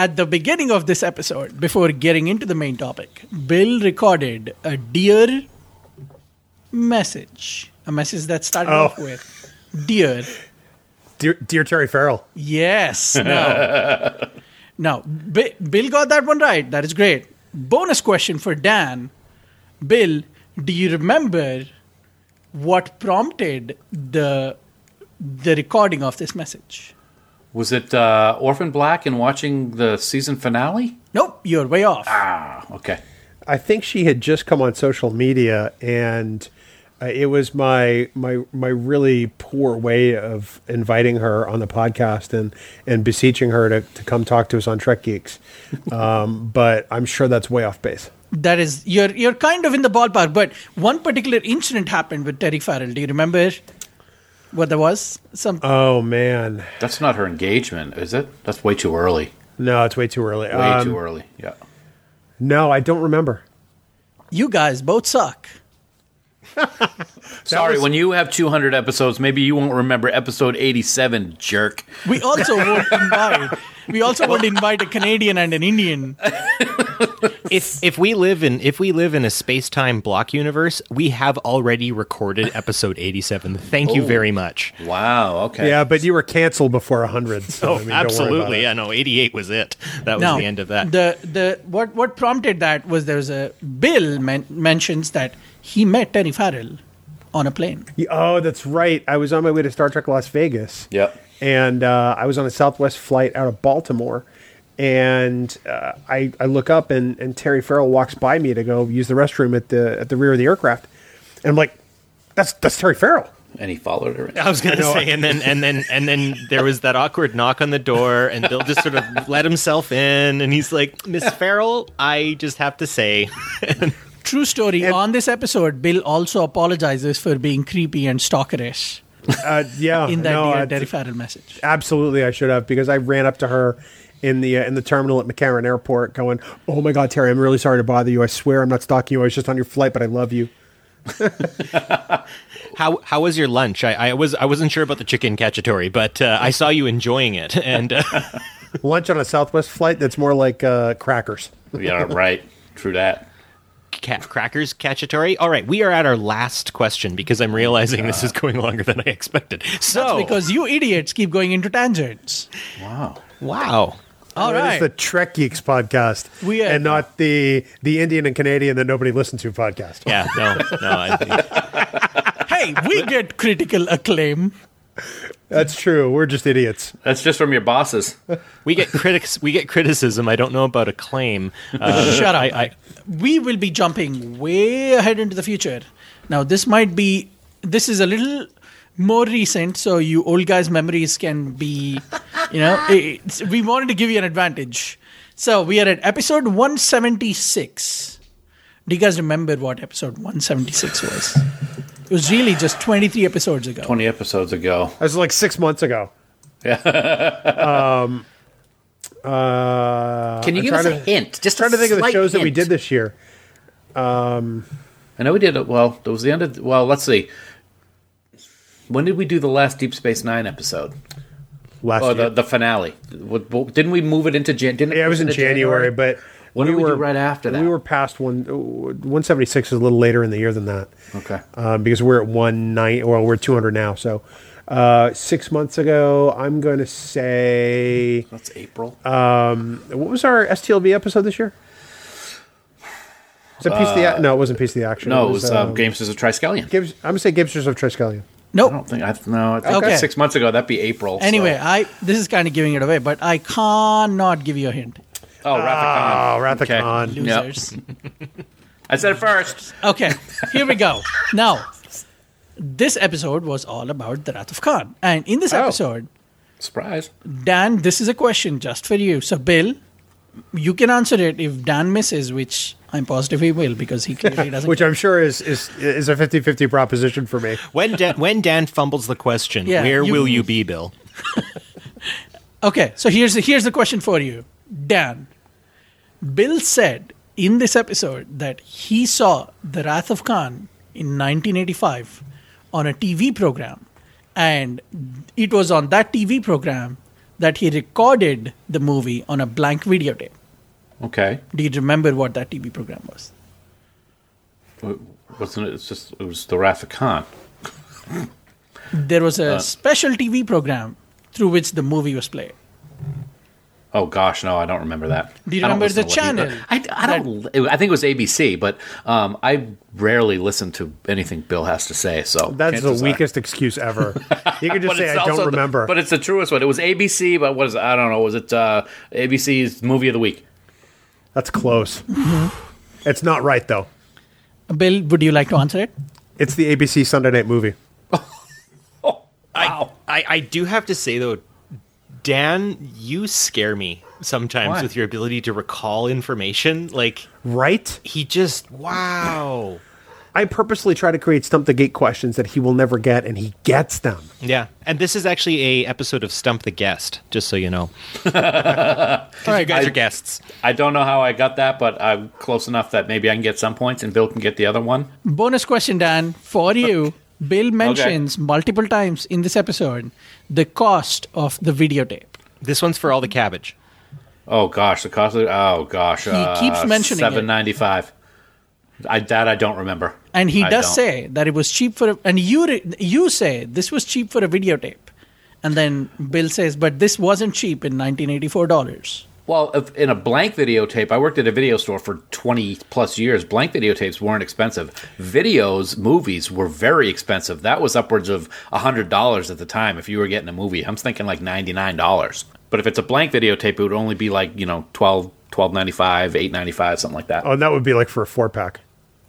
At the beginning of this episode, before getting into the main topic, Bill recorded a dear message. A message that started Oh. off with Dear. Dear, dear Terry Farrell. Yes. No. no. Bi- Bill got that one right. That is great. Bonus question for Dan. Bill, do you remember what prompted the the recording of this message? Was it uh, Orphan Black and watching the season finale? Nope, you're way off. Ah, okay. I think she had just come on social media, and uh, it was my my my really poor way of inviting her on the podcast and and beseeching her to, to come talk to us on Trek Geeks. Um, but I'm sure that's way off base. That is, you're you're kind of in the ballpark. But one particular incident happened with Terry Farrell. Do you remember what there was? Some Oh man, That's not her engagement, is it? That's way too early. no, it's way too early. Way Um, too early. Yeah. No, I don't remember. you guys both suck. Sorry, was- when you have 200 episodes, maybe you won't remember episode 87, jerk. We also won't invite. We also won't invite a Canadian and an Indian. If if we live in if we live in a space time block universe, we have already recorded episode eighty seven. Thank you Oh. very much. Wow, okay. Yeah, but you were canceled before hundred. So I mean, don't worry Oh, Absolutely, it. yeah. No, eighty eight was it. That was Now, the end of that. The the what what prompted that was there was a Bill men- mentions that he met Terry Farrell on a plane. Oh, that's right. I was on my way to Star Trek Las Vegas. Yep. and uh, I was on a Southwest flight out of Baltimore, and uh, I, I look up and, and Terry Farrell walks by me to go use the restroom at the at the rear of the aircraft, and I'm like, that's that's Terry Farrell. And he followed her. I was going to say, and then and then and then there was that awkward knock on the door, and Bill just sort of let himself in, and he's like, "Miss Farrell, I just have to say, True story. on this episode, Bill also apologizes for being creepy and stalkerish Uh, yeah, in that no, dear I- Terry Farrell message. absolutely, I should have because I ran up to her in the uh, in the terminal at McCarran Airport, going, "Oh my God, Terry, I'm really sorry to bother you. I swear I'm not stalking you. I was just on your flight, but I love you." how how was your lunch? I, I was I wasn't sure about the chicken cacciatore, but uh, I saw you enjoying it, and uh, Lunch on a Southwest flight that's more like uh, crackers. Yeah, right. True that. ca- crackers cacciatore. All right, we are at our last question because I'm realizing this is going longer than I expected. So That's because you idiots keep going into tangents. Wow. wow. All It is the Trek Geeks podcast, We are- and not the the Indian and Canadian that nobody listens to podcast. Yeah, no, no. I think, hey, we get critical acclaim. That's true. We're just idiots. That's just from your bosses. we get critics. We get criticism. I don't know about acclaim. Uh, Shut up. I, I, we will be jumping way ahead into the future. Now, this might be, this is a little more recent, so you old guys' memories can be, you know, it's, we wanted to give you an advantage. So we are at episode 176. Do you guys remember what episode 176 was? It was really just 23 episodes ago. 20 episodes ago. That was like six months ago. Yeah. um, uh, Can you I'm give us trying a to- hint? Just trying a to think of the slight shows that we did this year. Um, I know we did it. Well, it was the end of. Well, let's see. When did we do the last Deep Space Nine episode? Last Oh, year. the, the finale. What- what- Didn't we move it into Jan? Didn't yeah, it was in into January, but When did we do right after that? We were past one. One seventy six is a little later in the year than that. Okay. um, because we're at one nine. Well, we're two hundred now. So uh, six months ago, I'm going to say That's April. what was our STLV episode this year? Was it Piece of the A- No, it wasn't Piece of the Action. Uh, no, it was um, um, Gamesters of Triskelion. Gibbs, I'm going to say Gibsters of Triskelion. I don't think I no. I think Okay. six months ago that'd be April. so- Anyway, I this is kind of giving it away, but I cannot give you a hint. Oh, Wrath of Khan. Oh, Wrath of Khan. Okay. Yep. Losers. I said it first. Okay, here we go. Now, this episode was all about the Wrath of Khan. And in this Oh. episode, Surprise. Dan, this is a question just for you. So, Bill, you can answer it if Dan misses, which I'm positive he will because he clearly doesn't. Which I'm sure is is is a 50-50 proposition for me. When Dan, when Dan fumbles the question, Yeah, where you- will you be, Bill? Okay, so here's the, here's the question for you, Dan. Bill said in this episode that he saw The Wrath of Khan in 1985 on a TV program, and it was on that TV program that he recorded the movie on a blank videotape. Okay. Do you remember what that TV program was? Wasn't it? It's just it was the Wrath of Khan. There was a Uh. special TV program through which the movie was played. Oh gosh, no, I don't remember that. Do you I remember the to he- channel I, I don't. I think it was ABC, but um, I rarely listen to anything Bill has to say. So That's the chances are- weakest excuse ever. You can just say I don't the- remember. but it's the truest one. It was ABC, but what is it? I don't know. Was it uh, ABC's movie of the week? That's close. Mm-hmm. It's not right though. Bill, would you like to answer it? It's the ABC Sunday Night Movie. Oh, wow. I, I do have to say though, Dan, you scare me sometimes Why? with your ability to recall information. Like Right? he just wow. I purposely try to create stump the gate questions that he will never get, and he gets them. Yeah, and this is actually a episode of Stump the Guest, just so you know. All right, You guys are guests. I don't know how I got that, but I'm close enough that maybe I can get some points and Bill can get the other one. Bonus question, Dan, for you. Bill mentions multiple times in this episode the cost of the videotape. This one's for all the cabbage. Oh gosh, the cost of oh gosh, He keeps uh, mentioning seven ninety five. I that I don't remember. And he I does don't. say that it was cheap for a, and you you say this was cheap for a videotape. And then Bill says, but this wasn't cheap in 1984 dollars. Well, if, in a blank videotape, I worked at a video store for 20 plus years. Blank videotapes weren't expensive. Videos, movies were very expensive. That was upwards of $100 at the time if you were getting a movie. I'm thinking like $99. But if it's a blank videotape, it would only be like, you know, 12 12.95, 8.95, something like that. Oh, and that would be like for a four pack.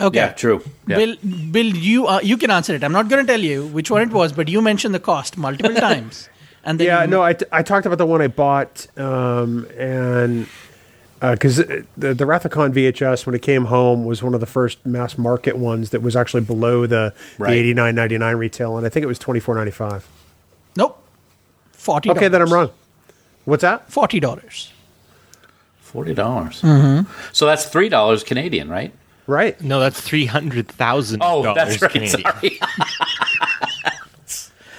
Okay. Yeah, true. Yeah. Bill, Bill, you uh, you can answer it. I'm not going to tell you which one it was, but you mentioned the cost multiple times. And then Yeah, you- no, I, t- I talked about the one I bought, um, and because the the Wrath of Khan VHS when it came home was one of the first mass market ones that was actually below the, Right. the eighty nine ninety nine retail, and I think it was twenty four ninety five. nope. Forty. Okay, then I'm wrong. What's that? Forty dollars. $40. dollars Mm-hmm. So that's $3 Canadian, right? Right. No, that's three hundred thousand. dollars that's right. Canadian. Sorry.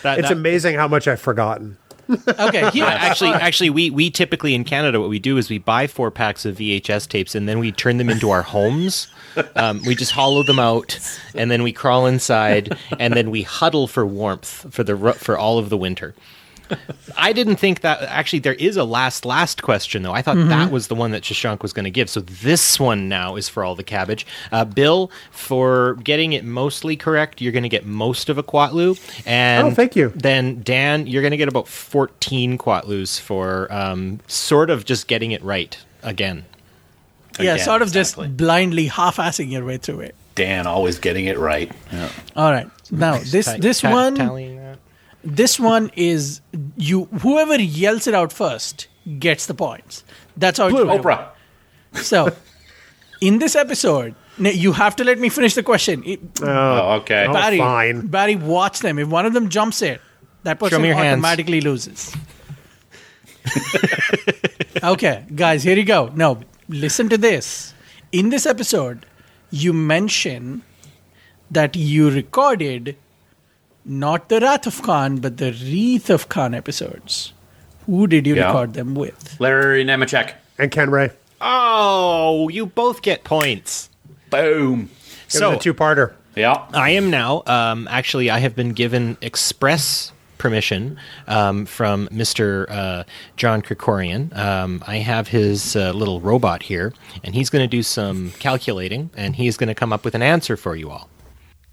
That- It's that- amazing how much I've forgotten. Okay. Here, actually, actually, we we typically in Canada, what we do is we buy four packs of VHS tapes and then we turn them into our homes. Um, we just hollow them out and then we crawl inside and then we huddle for warmth for the for all of the winter. I didn't think that actually there is a last last question though. I thought that was the one that Shashank was going to give. So this one now is for all the cabbage. Uh, Bill, for getting it mostly correct, you're going to get most of a quatloo. And Oh, thank you. Then Dan, you're going to get about 14 quatloos for um, sort of just getting it right again. yeah, Again, sort of exactly. just blindly half-assing your way through it. Dan always getting it right. Yeah. All right. Now this this one tallying that. This one is you whoever yells it out first gets the points. That's how it's going to. Oprah. So, in this episode, you have to let me finish the question. It- Oh, oh okay. Oh, Barry, fine. Barry, watch them. If one of them jumps it, that person me your hands. automatically loses. okay, guys, here you go. Now, listen to this. In this episode, you mention that you recorded not the Wrath of Khan, but the Wreath of Khan episodes. Who did you Yeah. record them with? Larry Nemecek. And Ken Ray. Oh, you both get points. Boom. So a two parter. Yeah. I am now. Um, actually, I have been given express permission um, from Mr. Uh, John Krikorian. Um, I have his uh, little robot here, and he's going to do some calculating, and he's going to come up with an answer for you all.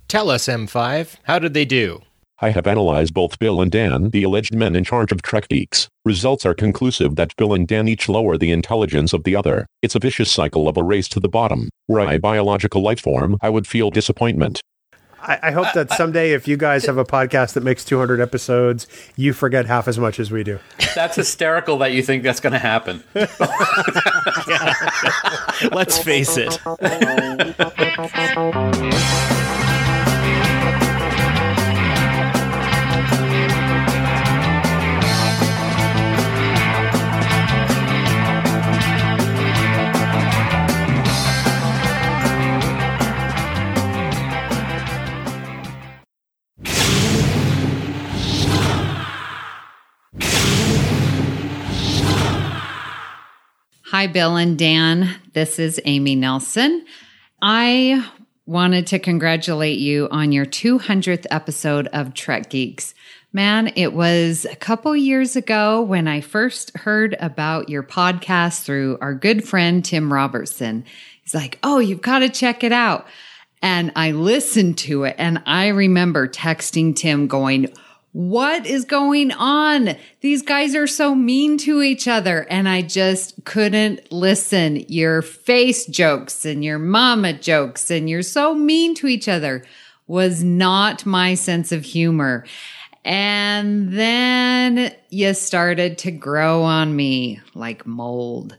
Tell us, M5, how did they do? I have analyzed both Bill and Dan, the alleged men in charge of Trek Geeks. Results are conclusive that Bill and Dan each lower the intelligence of the other. It's a vicious cycle of a race to the bottom. Were I a biological life form, I would feel disappointment. I, I hope that someday, if you guys have a podcast that makes 200 episodes, you forget half as much as we do. That's hysterical that you think that's going to happen. Let's face it. Hi, Bill and Dan. This is Amy Nelson. I wanted to congratulate you on your 200th episode of Trek Geeks. Man, it was a couple years ago when I first heard about your podcast through our good friend Tim Robertson. He's like, Oh, you've got to check it out. And I listened to it and I remember texting Tim going, what is going on? These guys are so mean to each other. And I just couldn't listen. Your face jokes and your mama jokes and you're so mean to each other was not my sense of humor. And then you started to grow on me like mold.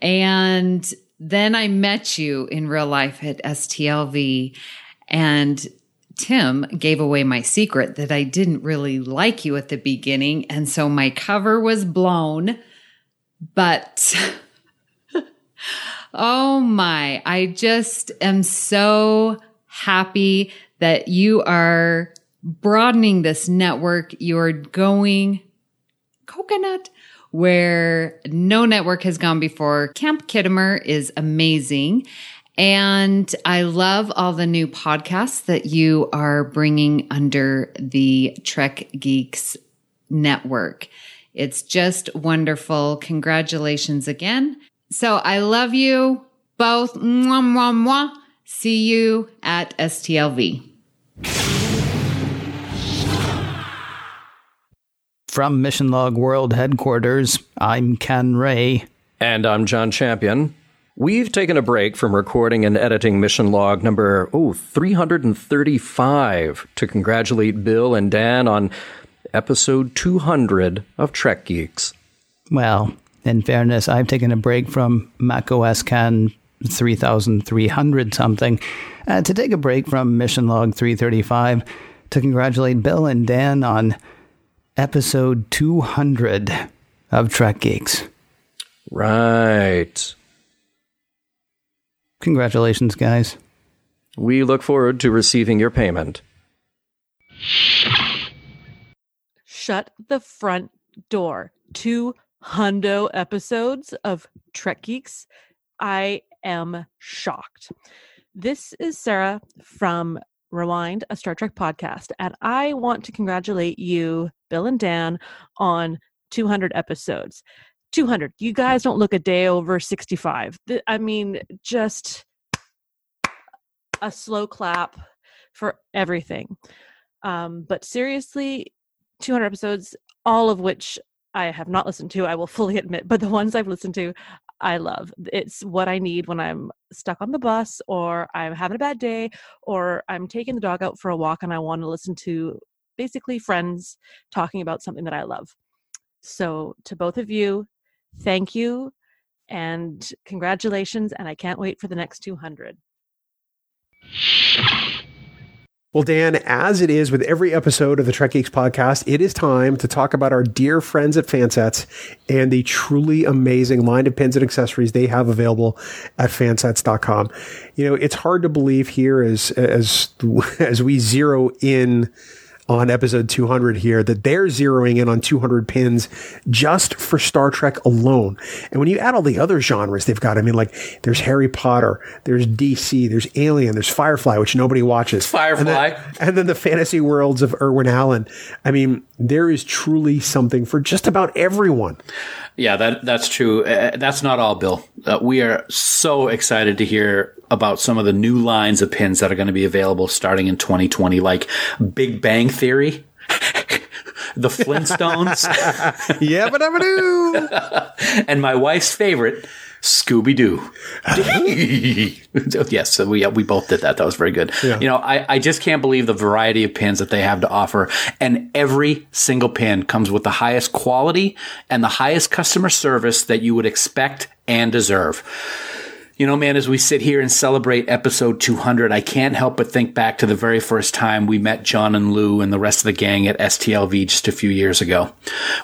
And then I met you in real life at STLV and Tim gave away my secret that I didn't really like you at the beginning. And so my cover was blown. But oh my, I just am so happy that you are broadening this network. You're going coconut where no network has gone before. Camp Khitomer is amazing. And I love all the new podcasts that you are bringing under the Trek Geeks network. It's just wonderful. Congratulations again. So I love you both. Mwah, mwah, mwah. See you at STLV. From Mission Log World Headquarters, I'm Ken Ray. And I'm John Champion. We've taken a break from recording and editing mission log number oh 335 to congratulate Bill and Dan on episode 200 of Trek Geeks. Well, in fairness, I've taken a break from Mac OS Ken 3300 something uh, to take a break from mission log 335 to congratulate Bill and Dan on episode 200 of Trek Geeks. Right. Congratulations, guys. We look forward to receiving your payment. Shut the front door. Two hundo episodes of Trek Geeks. I am shocked. This is Sarah from Rewind, a Star Trek podcast, and I want to congratulate you, Bill and Dan, on 200 episodes. 200. You guys don't look a day over 65. I mean, just a slow clap for everything. Um, but seriously, 200 episodes, all of which I have not listened to, I will fully admit, but the ones I've listened to, I love. It's what I need when I'm stuck on the bus or I'm having a bad day or I'm taking the dog out for a walk and I want to listen to basically friends talking about something that I love. So, to both of you, thank you and congratulations. And I can't wait for the next 200. Well, Dan, as it is with every episode of the Trek Geeks podcast, it is time to talk about our dear friends at Fansets and the truly amazing line of pins and accessories they have available at fansets.com. You know, it's hard to believe here as as as we zero in on episode 200 here that they're zeroing in on 200 pins just for Star Trek alone. And when you add all the other genres they've got, I mean, like there's Harry Potter, there's DC, there's Alien, there's Firefly, which nobody watches. Firefly. And then, and then the fantasy worlds of Irwin Allen. I mean, there is truly something for just about everyone. Yeah, that that's true. Uh, that's not all, Bill. Uh, we are so excited to hear about some of the new lines of pins that are going to be available starting in 2020, like Big Bang Theory. the Flintstones. yeah, but and my wife's favorite, Scooby Doo. yes, so we uh, we both did that. That was very good. Yeah. You know, I, I just can't believe the variety of pins that they have to offer, and every single pin comes with the highest quality and the highest customer service that you would expect and deserve. You know, man, as we sit here and celebrate episode 200, I can't help but think back to the very first time we met John and Lou and the rest of the gang at STLV just a few years ago.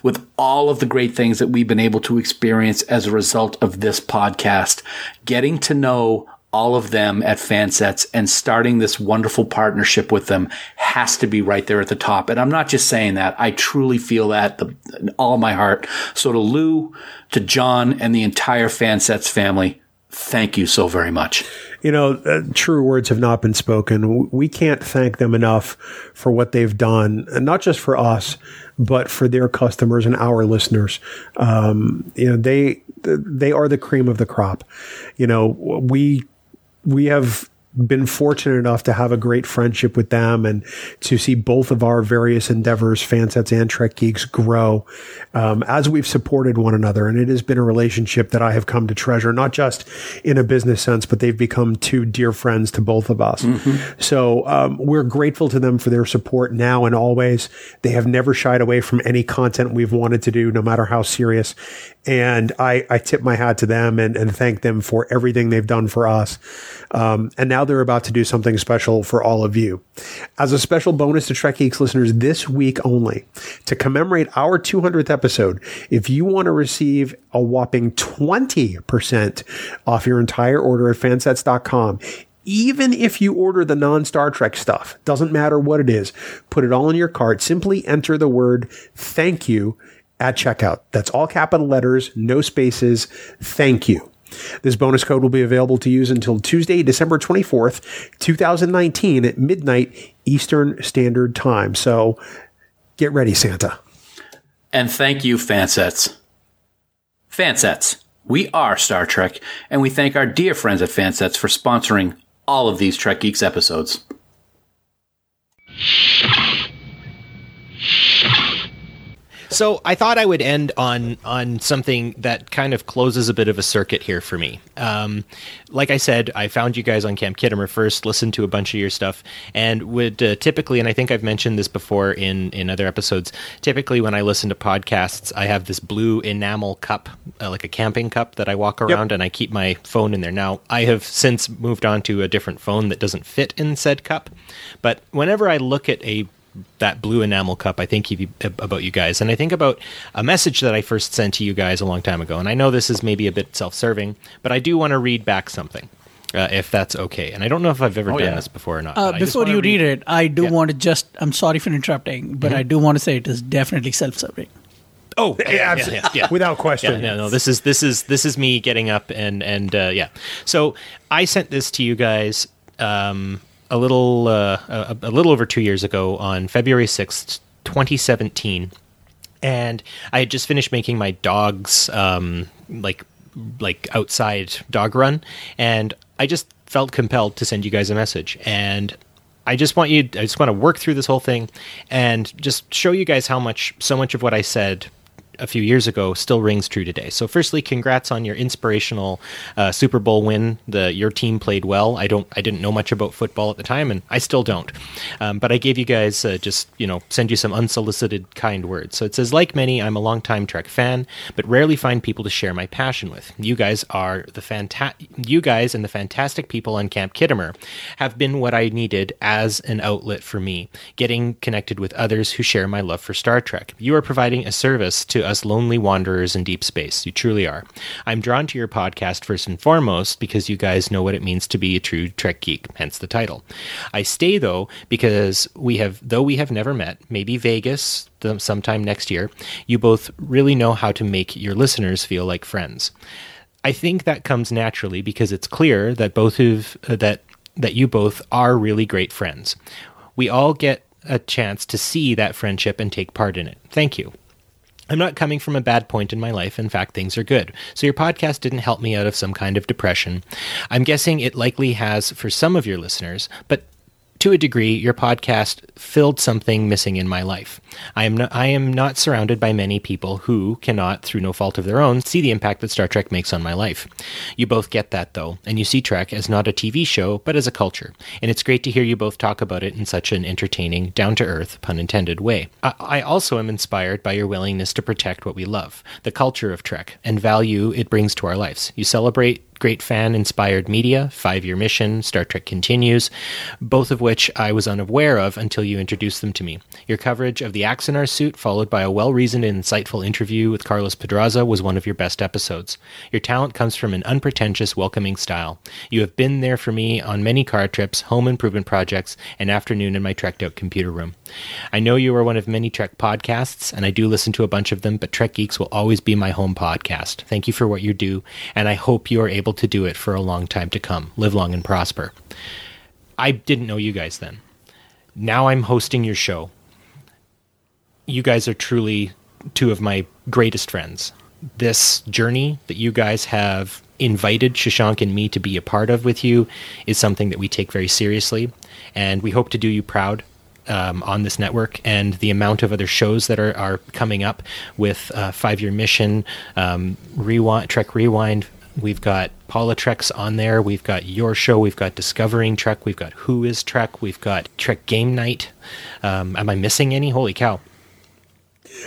With all of the great things that we've been able to experience as a result of this podcast, getting to know all of them at Fansets and starting this wonderful partnership with them has to be right there at the top. And I'm not just saying that. I truly feel that the, all my heart. So to Lou, to John and the entire Fansets family, thank you so very much. You know, uh, true words have not been spoken. We can't thank them enough for what they've done, not just for us, but for their customers and our listeners. Um, you know, they they are the cream of the crop. You know, we we have been fortunate enough to have a great friendship with them and to see both of our various endeavors, Fansets and Trek Geeks, grow um, as we've supported one another. And it has been a relationship that I have come to treasure, not just in a business sense, but they've become two dear friends to both of us. So um, we're grateful to them for their support now and always. They have never shied away from any content we've wanted to do, no matter how serious. And I, I tip my hat to them and, and thank them for everything they've done for us. Um, and now they're about to do something special for all of you. As a special bonus to Trek Geeks listeners this week only, to commemorate our 200th episode, if you want to receive a whopping 20% off your entire order at fansets.com, even if you order the non Star Trek stuff, doesn't matter what it is, put it all in your cart. Simply enter the word thank you at checkout. That's all capital letters, no spaces. Thank you. This bonus code will be available to use until Tuesday, December 24th, 2019 at midnight Eastern Standard Time. So get ready, Santa. And thank you, Fansets. Fansets, we are Star Trek, and we thank our dear friends at Fansets for sponsoring all of these Trek Geeks episodes. So I thought I would end on on something that kind of closes a bit of a circuit here for me. Um, like I said, I found you guys on Camp Khitomer first, listened to a bunch of your stuff, and would uh, typically, and I think I've mentioned this before in in other episodes. Typically, when I listen to podcasts, I have this blue enamel cup, uh, like a camping cup, that I walk around, and I keep my phone in there. Now I have since moved on to a different phone that doesn't fit in said cup, but whenever I look at a that blue enamel cup, I think you, about you guys, and I think about a message that I first sent to you guys a long time ago. And I know this is maybe a bit self-serving, but I do want to read back something, uh, if that's okay. And I don't know if I've ever Oh, done yeah. this before or not. Uh, but I just before you read it, I do Yeah. want to just, I'm sorry for interrupting, but Mhm. I do want to say it is definitely self serving. Oh, yeah, yeah, abso- yeah, yeah. without question. Yeah, no, no, this is this is this is me getting up and and uh, yeah. So I sent this to you guys um, a little uh, a, a little over two years ago on February sixth, twenty seventeen, and I had just finished making my dog's um, like like outside dog run, and I just felt compelled to send you guys a message and. I just want you. I just want to work through this whole thing, and just show you guys how much so much of what I said a few years ago still rings true today. So, firstly, congrats on your inspirational uh, Super Bowl win. The your team played well. I don't. I didn't know much about football at the time, and I still don't. Um, but I gave you guys uh, just you know send you some unsolicited kind words. So it says, like many, I'm a longtime Trek fan, but rarely find people to share my passion with. You guys are the fanta- You guys and the fantastic people on Camp Khitomer have been what I needed as an outlet for me, getting connected with others who share my love for Star Trek. You are providing a service to us lonely wanderers in deep space. You truly are. I'm drawn to your podcast first and foremost because you guys know what it means to be a true Trek geek, hence the title. I stay though because we have, though we have never met, maybe Vegas th- sometime next year, you both really know how to make your listeners feel like friends. I think that comes naturally because it's clear that both of uh, that that you both are really great friends. We all get a chance to see that friendship and take part in it. Thank you. I'm not coming from a bad point in my life. In fact, things are good. So your podcast didn't help me out of some kind of depression. I'm guessing it likely has for some of your listeners, but to a degree, your podcast filled something missing in my life. I am not, I am not surrounded by many people who cannot, through no fault of their own, see the impact that Star Trek makes on my life. You both get that, though, and you see Trek as not a TV show, but as a culture. And it's great to hear you both talk about it in such an entertaining, down to earth, pun intended way. I, I also am inspired by your willingness to protect what we love, the culture of Trek, and value it brings to our lives. You celebrate great fan inspired media, Five Year Mission, Star Trek Continues, both of which I was unaware of until you introduced them to me. Your coverage of the Axanar suit, followed by a well reasoned and insightful interview with Carlos Pedraza, was one of your best episodes. Your talent comes from an unpretentious, welcoming style. You have been there for me on many car trips, home improvement projects, and afternoon in my trekked out computer room. I know you are one of many Trek podcasts, and I do listen to a bunch of them, but Trek Geeks will always be my home podcast. Thank you for what you do, and I hope you are able to do it for a long time to come. Live long and prosper. I didn't know you guys then. Now I'm hosting your show. You guys are truly two of my greatest friends. This journey that you guys have invited Shashank and me to be a part of with you is something that we take very seriously, and we hope to do you proud um, on this network and the amount of other shows that are, are coming up with uh, Five Year Mission, um, Rewind, Trek Rewind. We've got Paula Trek's on there. We've got your show. We've got Discovering Trek. We've got Who is Trek. We've got Trek Game Night. Um, am I missing any? Holy cow.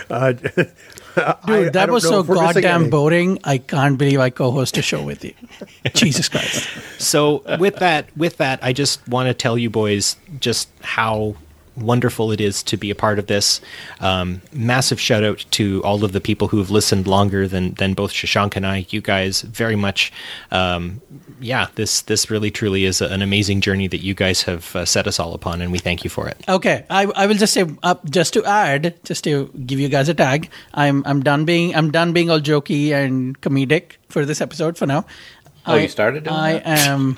Uh, Dude, that was so goddamn boring. I can't believe I co-host a show with you. Jesus Christ. So with that, with that, I just want to tell you boys just how wonderful it is to be a part of this. Um, massive shout out to all of the people who have listened longer than than both Shashank and I. You guys very much, um, yeah. This this really truly is an amazing journey that you guys have uh, set us all upon, and we thank you for it. Okay, I, I will just say uh, just to add, just to give you guys a tag. I'm I'm done being I'm done being all jokey and comedic for this episode for now. Oh, I, you started doing I that? am.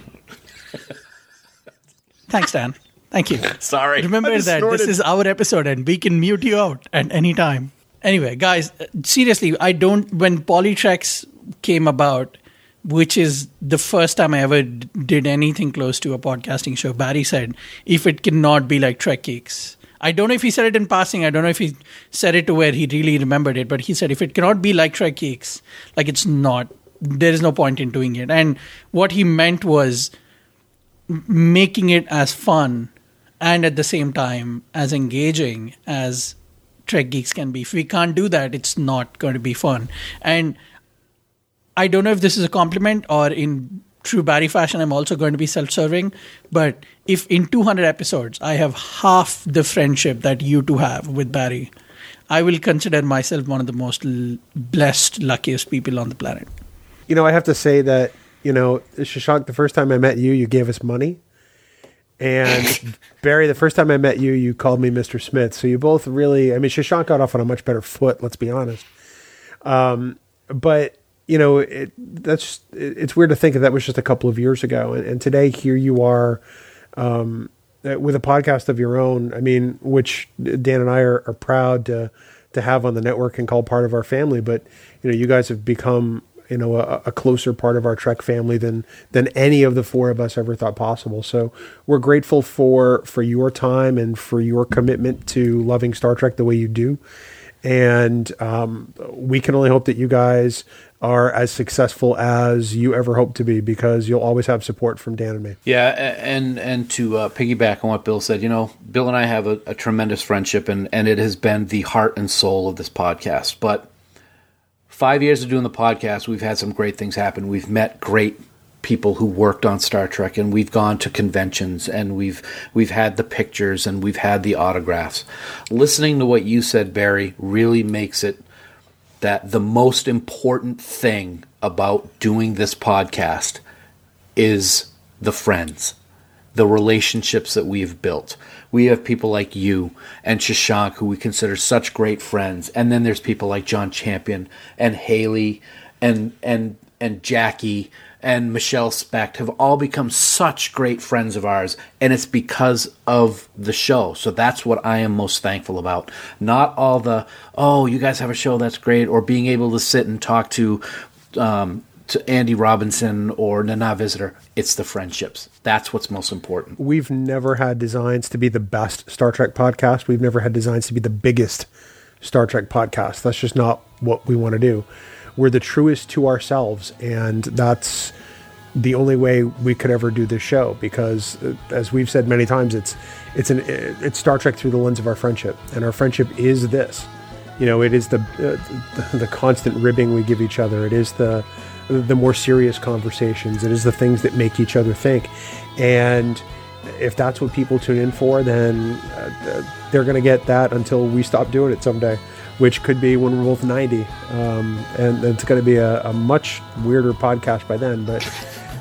Thanks, Dan. Thank you. Sorry. Remember that just this is our episode and we can mute you out at any time. Anyway, guys, uh, seriously, I don't. When Polytrex came about, which is the first time I ever d- did anything close to a podcasting show, Barry said, if it cannot be like Trek Geeks. I don't know if he said it in passing. I don't know if he said it to where he really remembered it, but he said, if it cannot be like Trek Geeks, like it's not, there is no point in doing it. And what he meant was making it as fun and at the same time as engaging as Trek Geeks can be. If we can't do that, it's not going to be fun. And I don't know if this is a compliment or in true Barry fashion, I'm also going to be self serving. But if in 200 episodes I have half the friendship that you two have with Barry, I will consider myself one of the most l- blessed, luckiest people on the planet. You know, I have to say that, you know, Shashank, the first time I met you, you gave us money. And Barry, the first time I met you, you called me Mr. Smith. So you both really, I mean, Shashank got off on a much better foot, let's be honest. Um, but, you know, it, that's, it, it's weird to think that that was just a couple of years ago. And, and today, here you are um, uh, with a podcast of your own. I mean, which Dan and I are, are proud to, to have on the network and call part of our family. But, you know, you guys have become you know a, a closer part of our Trek family than than any of the four of us ever thought possible. So we're grateful for for your time and for your commitment to loving Star Trek the way you do. And um, we can only hope that you guys are as successful as you ever hope to be because you'll always have support from Dan and me. Yeah, and and to uh, piggyback on what Bill said, you know, Bill and I have a, a tremendous friendship, and and it has been the heart and soul of this podcast. But five years of doing the podcast, we've had some great things happen. We've met great people who worked on Star Trek, and we've gone to conventions, and we've we've had the pictures, and we've had the autographs. Listening to what you said, Barry, really makes it that the most important thing about doing this podcast is the friends, the relationships that we've built. We have people like you and Shashank, who we consider such great friends, and then there's people like John Champion and Haley and and and Jackie and Michelle Specht have all become such great friends of ours, and it's because of the show. So that's what I am most thankful about. Not all the oh, you guys have a show that's great, or being able to sit and talk to um, to Andy Robinson or Nana Visitor. It's the friendships. That's what's most important. We've never had designs to be the best Star Trek podcast. We've never had designs to be the biggest Star Trek podcast. That's just not what we want to do. We're the truest to ourselves, and that's the only way we could ever do this show because uh, as we've said many times it's it's an it's Star Trek through the lens of our friendship and our friendship is this you know it is the uh, the, the constant ribbing we give each other it is the the more serious conversations. It is the things that make each other think. And if that's what people tune in for then uh, they're going to get that until we stop doing it someday which could be when we're both 90 um, and it's going to be a, a much weirder podcast by then but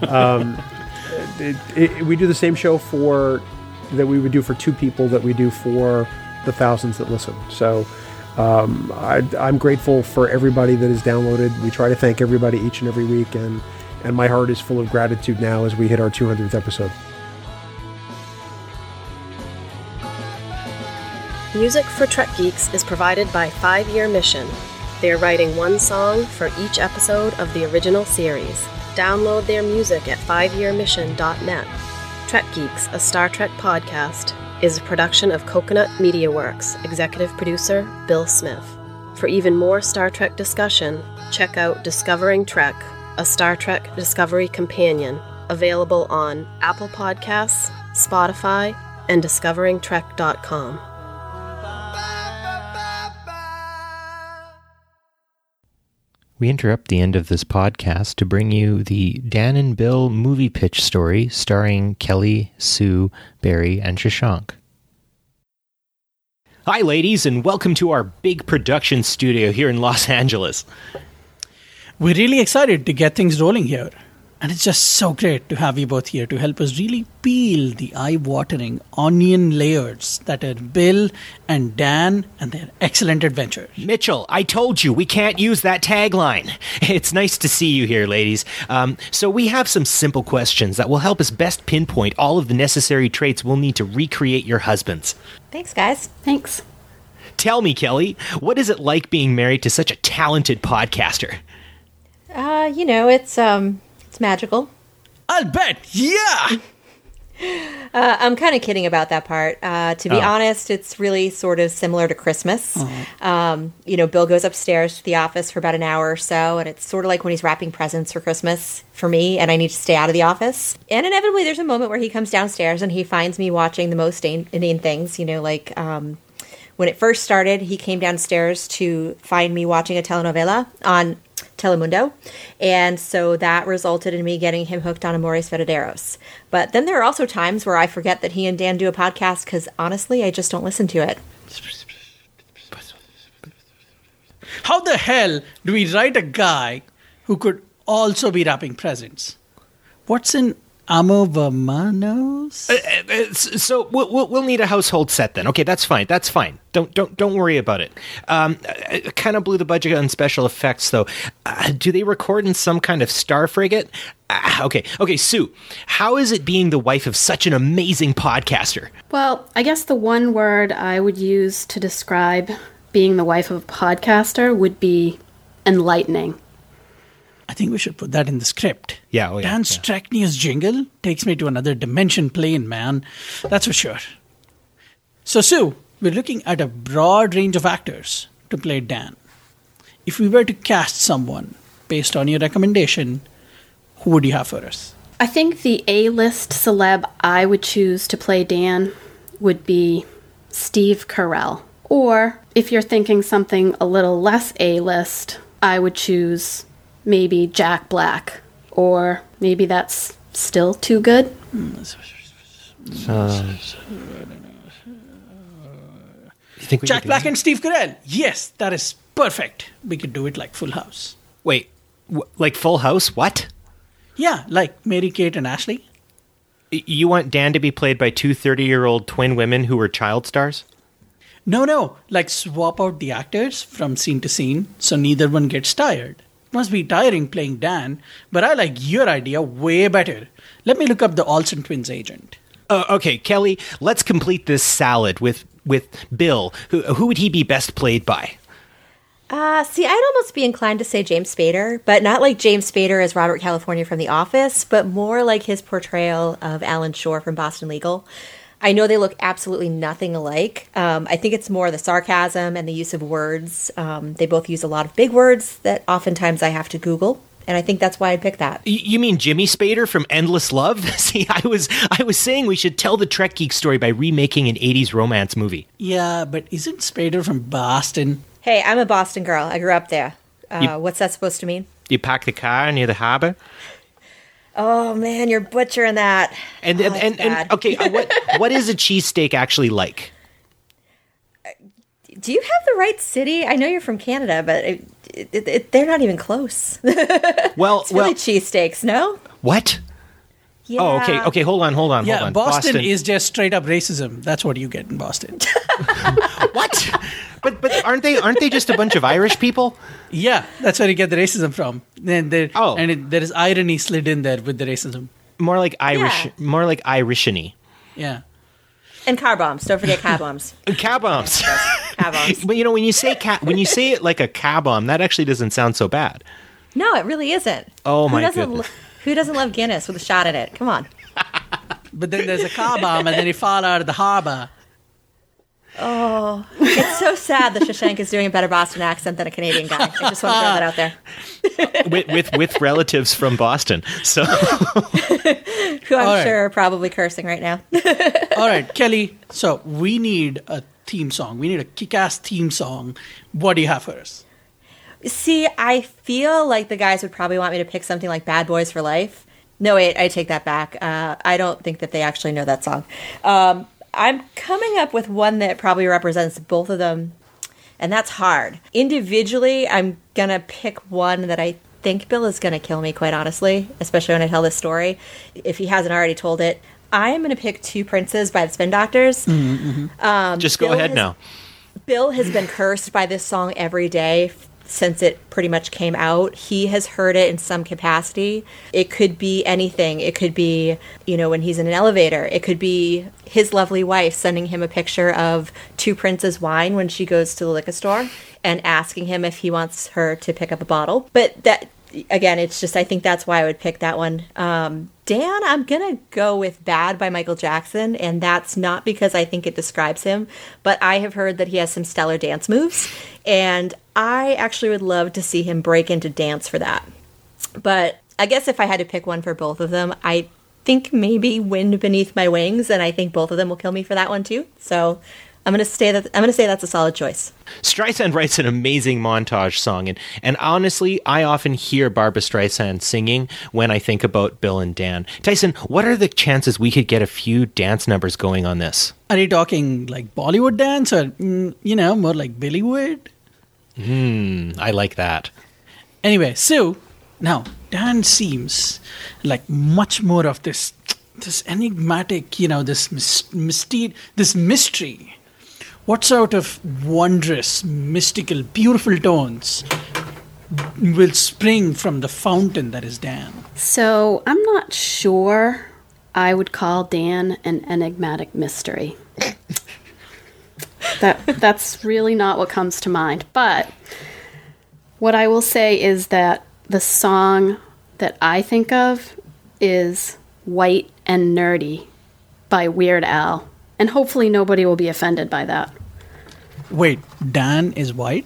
um, it, it, we do the same show for that we would do for two people that we do for the thousands that listen. So um, I, am grateful for everybody that has downloaded. We try to thank everybody each and every week, and and my heart is full of gratitude now as we hit our 200th episode. Music for Trek Geeks is provided by Five Year Mission. They are writing one song for each episode of the original series. Download their music at fiveyearmission.net. Trek Geeks, a Star Trek podcast, is a production of Coconut Media Works, executive producer Bill Smith. For even more Star Trek discussion, check out Discovering Trek, a Star Trek Discovery companion, available on Apple Podcasts, Spotify, and discoveringtrek.com. We interrupt the end of this podcast to bring you the Dan and Bill movie pitch story starring Kelly, Sue, Barry, and Shashank. Hi, ladies, and welcome to our big production studio here in Los Angeles. We're really excited to get things rolling here. And it's just so great to have you both here to help us really peel the eye watering onion layers that are Bill and Dan and their excellent adventure. Mitchell, I told you we can't use that tagline. It's nice to see you here, ladies. Um, so, we have some simple questions that will help us best pinpoint all of the necessary traits we'll need to recreate your husbands. Thanks, guys. Thanks. Tell me, Kelly, what is it like being married to such a talented podcaster? Uh, you know, it's um it's magical. I'll bet. Yeah. Uh, I'm kind of kidding about that part. Uh, to be Oh. honest, it's really sort of similar to Christmas. Um, you know, Bill goes upstairs to the office for about an hour or so, and it's sort of like when he's wrapping presents for Christmas for me, and I need to stay out of the office. And inevitably, there's a moment where he comes downstairs and he finds me watching the most in- inane things. You know, like um, when it first started, he came downstairs to find me watching a telenovela on Telemundo. And so that resulted in me getting him hooked on Amores Verdaderos. But then there are also times where I forget that he and Dan do a podcast because honestly, I just don't listen to it. How the hell do we write a guy who could also be wrapping presents? What's in Amo Vermanos? Uh, uh, s- so we'll, we'll, we'll need a household set then. Okay, that's fine. That's fine. Don't don't don't worry about it. Um, kind of blew the budget on special effects though. Uh, do they record in some kind of star frigate? Uh, okay, okay, Sue. How is it being the wife of such an amazing podcaster? Well, I guess the one word I would use to describe being the wife of a podcaster would be enlightening. I think we should put that in the script. Yeah, oh yeah. Dan's Trek News jingle takes me to another dimension plane, man. That's for sure. So, Sue, we're looking at a broad range of actors to play Dan. If we were to cast someone based on your recommendation, who would you have for us? I think the A list celeb I would choose to play Dan would be Steve Carell. Or if you're thinking something a little less A list, I would choose maybe Jack Black. Or maybe that's still too good. Uh, think Jack Black that? and Steve Carell. Yes, that is perfect. We could do it like Full House. Wait, w- like Full House? What? Yeah, like Mary Kate and Ashley. You want Dan to be played by two 30 year old twin women who were child stars? No, no, like swap out the actors from scene to scene so neither one gets tired. Must be tiring playing Dan, but I like your idea way better. Let me look up the Olsen twins agent. Uh, okay, Kelly, let's complete this salad with with Bill. Who, who would he be best played by? Uh, see, I'd almost be inclined to say James Spader, but not like James Spader as Robert California from The Office, but more like his portrayal of Alan Shore from Boston Legal. I know they look absolutely nothing alike. Um, I think it's more the sarcasm and the use of words. Um, they both use a lot of big words that oftentimes I have to Google, and I think that's why I picked that. You mean Jimmy Spader from Endless Love? See, I was I was saying we should tell the Trek Geek story by remaking an 80s romance movie. Yeah, but isn't Spader from Boston? Hey, I'm a Boston girl. I grew up there. Uh, You- what's that supposed to mean? You park the car near the harbor? Oh man, you're butchering that. And Oh, and, and, and okay, uh, what what is a cheesesteak actually like? Do you have the right city? I know you're from Canada, but it, it, it, they're not even close. Well, it's really well, cheesesteaks, no? what? Oh, okay, okay. Hold on, hold on, yeah, hold on. Boston, is just straight up racism. That's what you get in Boston. what? But but aren't they aren't they just a bunch of Irish people? Yeah, that's where you get the racism from. And there, Oh. and it, there is irony slid in there with the racism. More like Irish, Yeah. more like Irishany. Yeah. And car bombs. Don't forget car bombs. Uh, car bombs. car bombs. But you know when you say cat when you say it like a car bomb, that actually doesn't sound so bad. No, it really isn't. Oh, who my doesn't goodness. lo- who doesn't love Guinness with a shot in it? Come on. But then there's a car bomb, and then you fall out of the harbor. Oh, it's so sad that Shashank is doing a better Boston accent than a Canadian guy. I just want to throw that out there. with with with relatives from Boston. So Who I'm All right. sure are probably cursing right now. All right, Kelly. So we need a theme song. We need a kick-ass theme song. What do you have for us? See, I feel like the guys would probably want me to pick something like Bad Boys for Life. No, wait, I take that back. Uh, I don't think that they actually know that song. Um, I'm coming up with one that probably represents both of them, and that's hard. Individually, I'm going to pick one that I think Bill is going to kill me, quite honestly, especially when I tell this story, if he hasn't already told it. I'm going to pick Two Princes by the Spin Doctors. Um, just go Bill ahead has- now. Bill has been cursed by this song every day since it pretty much came out. He has heard it in some capacity. It could be anything. It could be, you know, when he's in an elevator. It could be his lovely wife sending him a picture of Two Princes wine when she goes to the liquor store and asking him if he wants her to pick up a bottle. But that again, it's just I think that's why I would pick that one. Um, Dan, I'm gonna go with "Bad" by Michael Jackson, and that's not because I think it describes him, but I have heard that he has some stellar dance moves, and I actually would love to see him break into dance for that. But I guess if I had to pick one for both of them, I think maybe "Wind Beneath My Wings," and I think both of them will kill me for that one too. So I'm gonna say that I'm gonna say that's a solid choice. Streisand writes an amazing montage song, and and honestly, I often hear Barbra Streisand singing when I think about Bill and Dan. Tyson, what are the chances we could get a few dance numbers going on this? Are you talking like Bollywood dance, or mm, you know, more like Bollywood? Hmm, I like that. Anyway, so now Dan seems like much more of this this enigmatic, you know, this mys- mystery, this mystery. What sort of wondrous, mystical, beautiful tones will spring from the fountain that is Dan? So I'm not sure I would call Dan an enigmatic mystery. that that's really not what comes to mind. But what I will say is that the song that I think of is White and Nerdy by Weird Al. And hopefully nobody will be offended by that. Wait, Dan is white?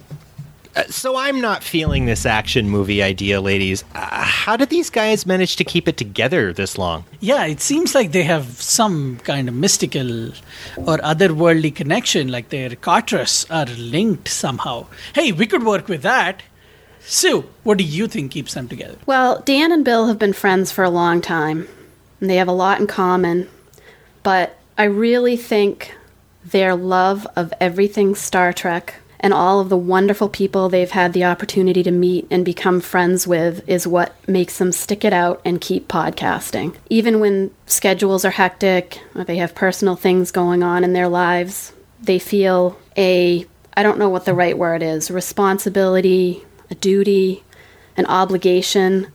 Uh, so I'm not feeling this action movie idea, ladies. Uh, how did these guys manage to keep it together this long? Yeah, it seems like they have some kind of mystical or otherworldly connection, like their katras are linked somehow. Hey, we could work with that. Sue, what do you think keeps them together? Well, Dan and Bill have been friends for a long time, and they have a lot in common. But I really think their love of everything Star Trek and all of the wonderful people they've had the opportunity to meet and become friends with is what makes them stick it out and keep podcasting. Even when schedules are hectic, or they have personal things going on in their lives, they feel a I don't know what the right word is responsibility, a duty, an obligation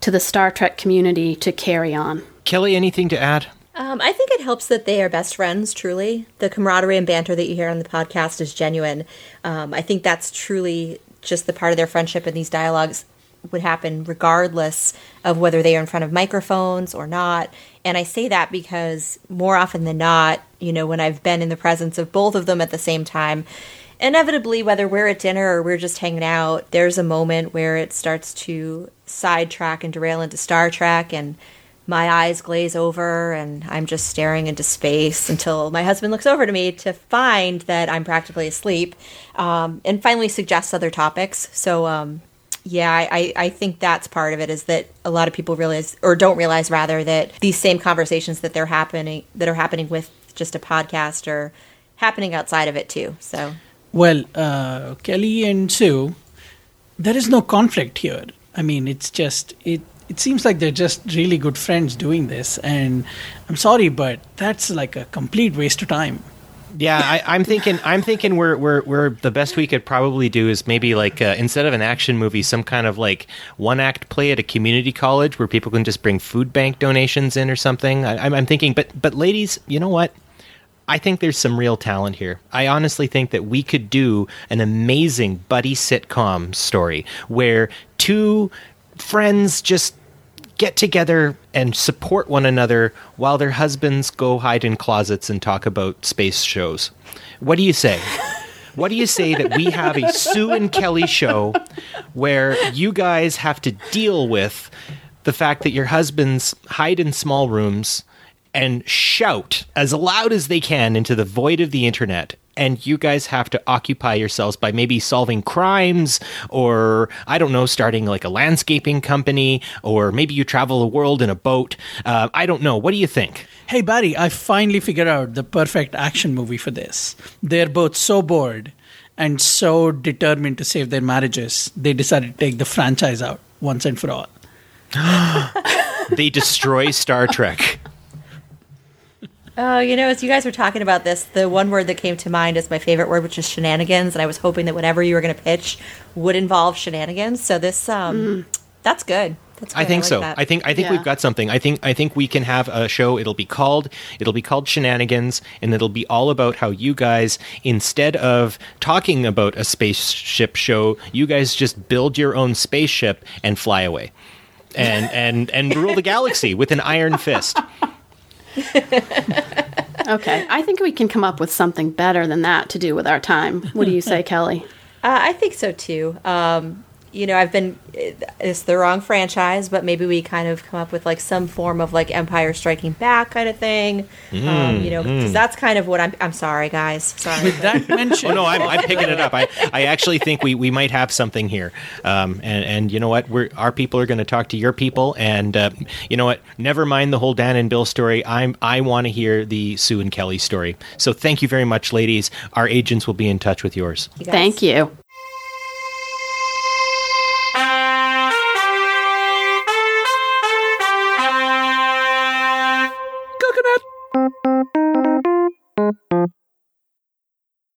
to the Star Trek community to carry on. Kelly, anything to add? Um, I think it helps that they are best friends, truly. The camaraderie and banter that you hear on the podcast is genuine. Um, I think that's truly just the part of their friendship and these dialogues would happen regardless of whether they are in front of microphones or not. And I say that because more often than not, you know, when I've been in the presence of both of them at the same time, inevitably, whether we're at dinner or we're just hanging out, there's a moment where it starts to sidetrack and derail into Star Trek and my eyes glaze over and I'm just staring into space until my husband looks over to me to find that I'm practically asleep um, and finally suggests other topics. So, um, yeah, I, I think that's part of it is that a lot of people realize or don't realize rather that these same conversations that they're happening that are happening with just a podcast are happening outside of it too. So Well, uh, Kelly and Sue, there is no conflict here. I mean, it's just it. It seems like they're just really good friends doing this, and I'm sorry, but that's like a complete waste of time. Yeah, I, I'm thinking. I'm thinking we're, we're we're the best we could probably do is maybe like uh, instead of an action movie, some kind of like one act play at a community college where people can just bring food bank donations in or something. I, I'm, I'm thinking, but but ladies, you know what? I think there's some real talent here. I honestly think that we could do an amazing buddy sitcom story where two friends just get together and support one another while their husbands go hide in closets and talk about space shows. What do you say? What do you say that we have a Sue and Kelly show where you guys have to deal with the fact that your husbands hide in small rooms and shout as loud as they can into the void of the internet and you guys have to occupy yourselves by maybe solving crimes or i don't know starting like a landscaping company or maybe you travel the world in a boat uh, i don't know what do you think Hey, Barry, I finally figured out the perfect action movie for this. They're both so bored and so determined to save their marriages, they decided to take the franchise out once and for all. they destroy star trek Oh, you know, as you guys were talking about this, the one word that came to mind is my favorite word, which is shenanigans. And I was hoping that whatever you were going to pitch would involve shenanigans. So this, um, that's good. That's good. I think like so. that. I think I think Yeah. we've got something. I think I think we can have a show. It'll be called it'll be called Shenanigans, and it'll be all about how you guys, instead of talking about a spaceship show, you guys just build your own spaceship and fly away, and and and rule the galaxy with an iron fist. Okay, I think we can come up with something better than that to do with our time. What do you say, Kelly? Uh, I think so too. Um, you know, I've been, it's the wrong franchise, but maybe we kind of come up with like some form of like Empire Striking Back kind of thing. um, Mm, you know, 'cause mm. that's kind of what I'm, I'm sorry, guys. Sorry. With that mention. Oh no, I'm, I'm picking it up. I, I actually think we, we might have something here. Um, and, and you know what? We're our people are going to talk to your people. And uh, you know what? Never mind the whole Dan and Bill story. I'm I want to hear the Sue and Kelly story. So thank you very much, ladies. Our agents will be in touch with yours. Thank you.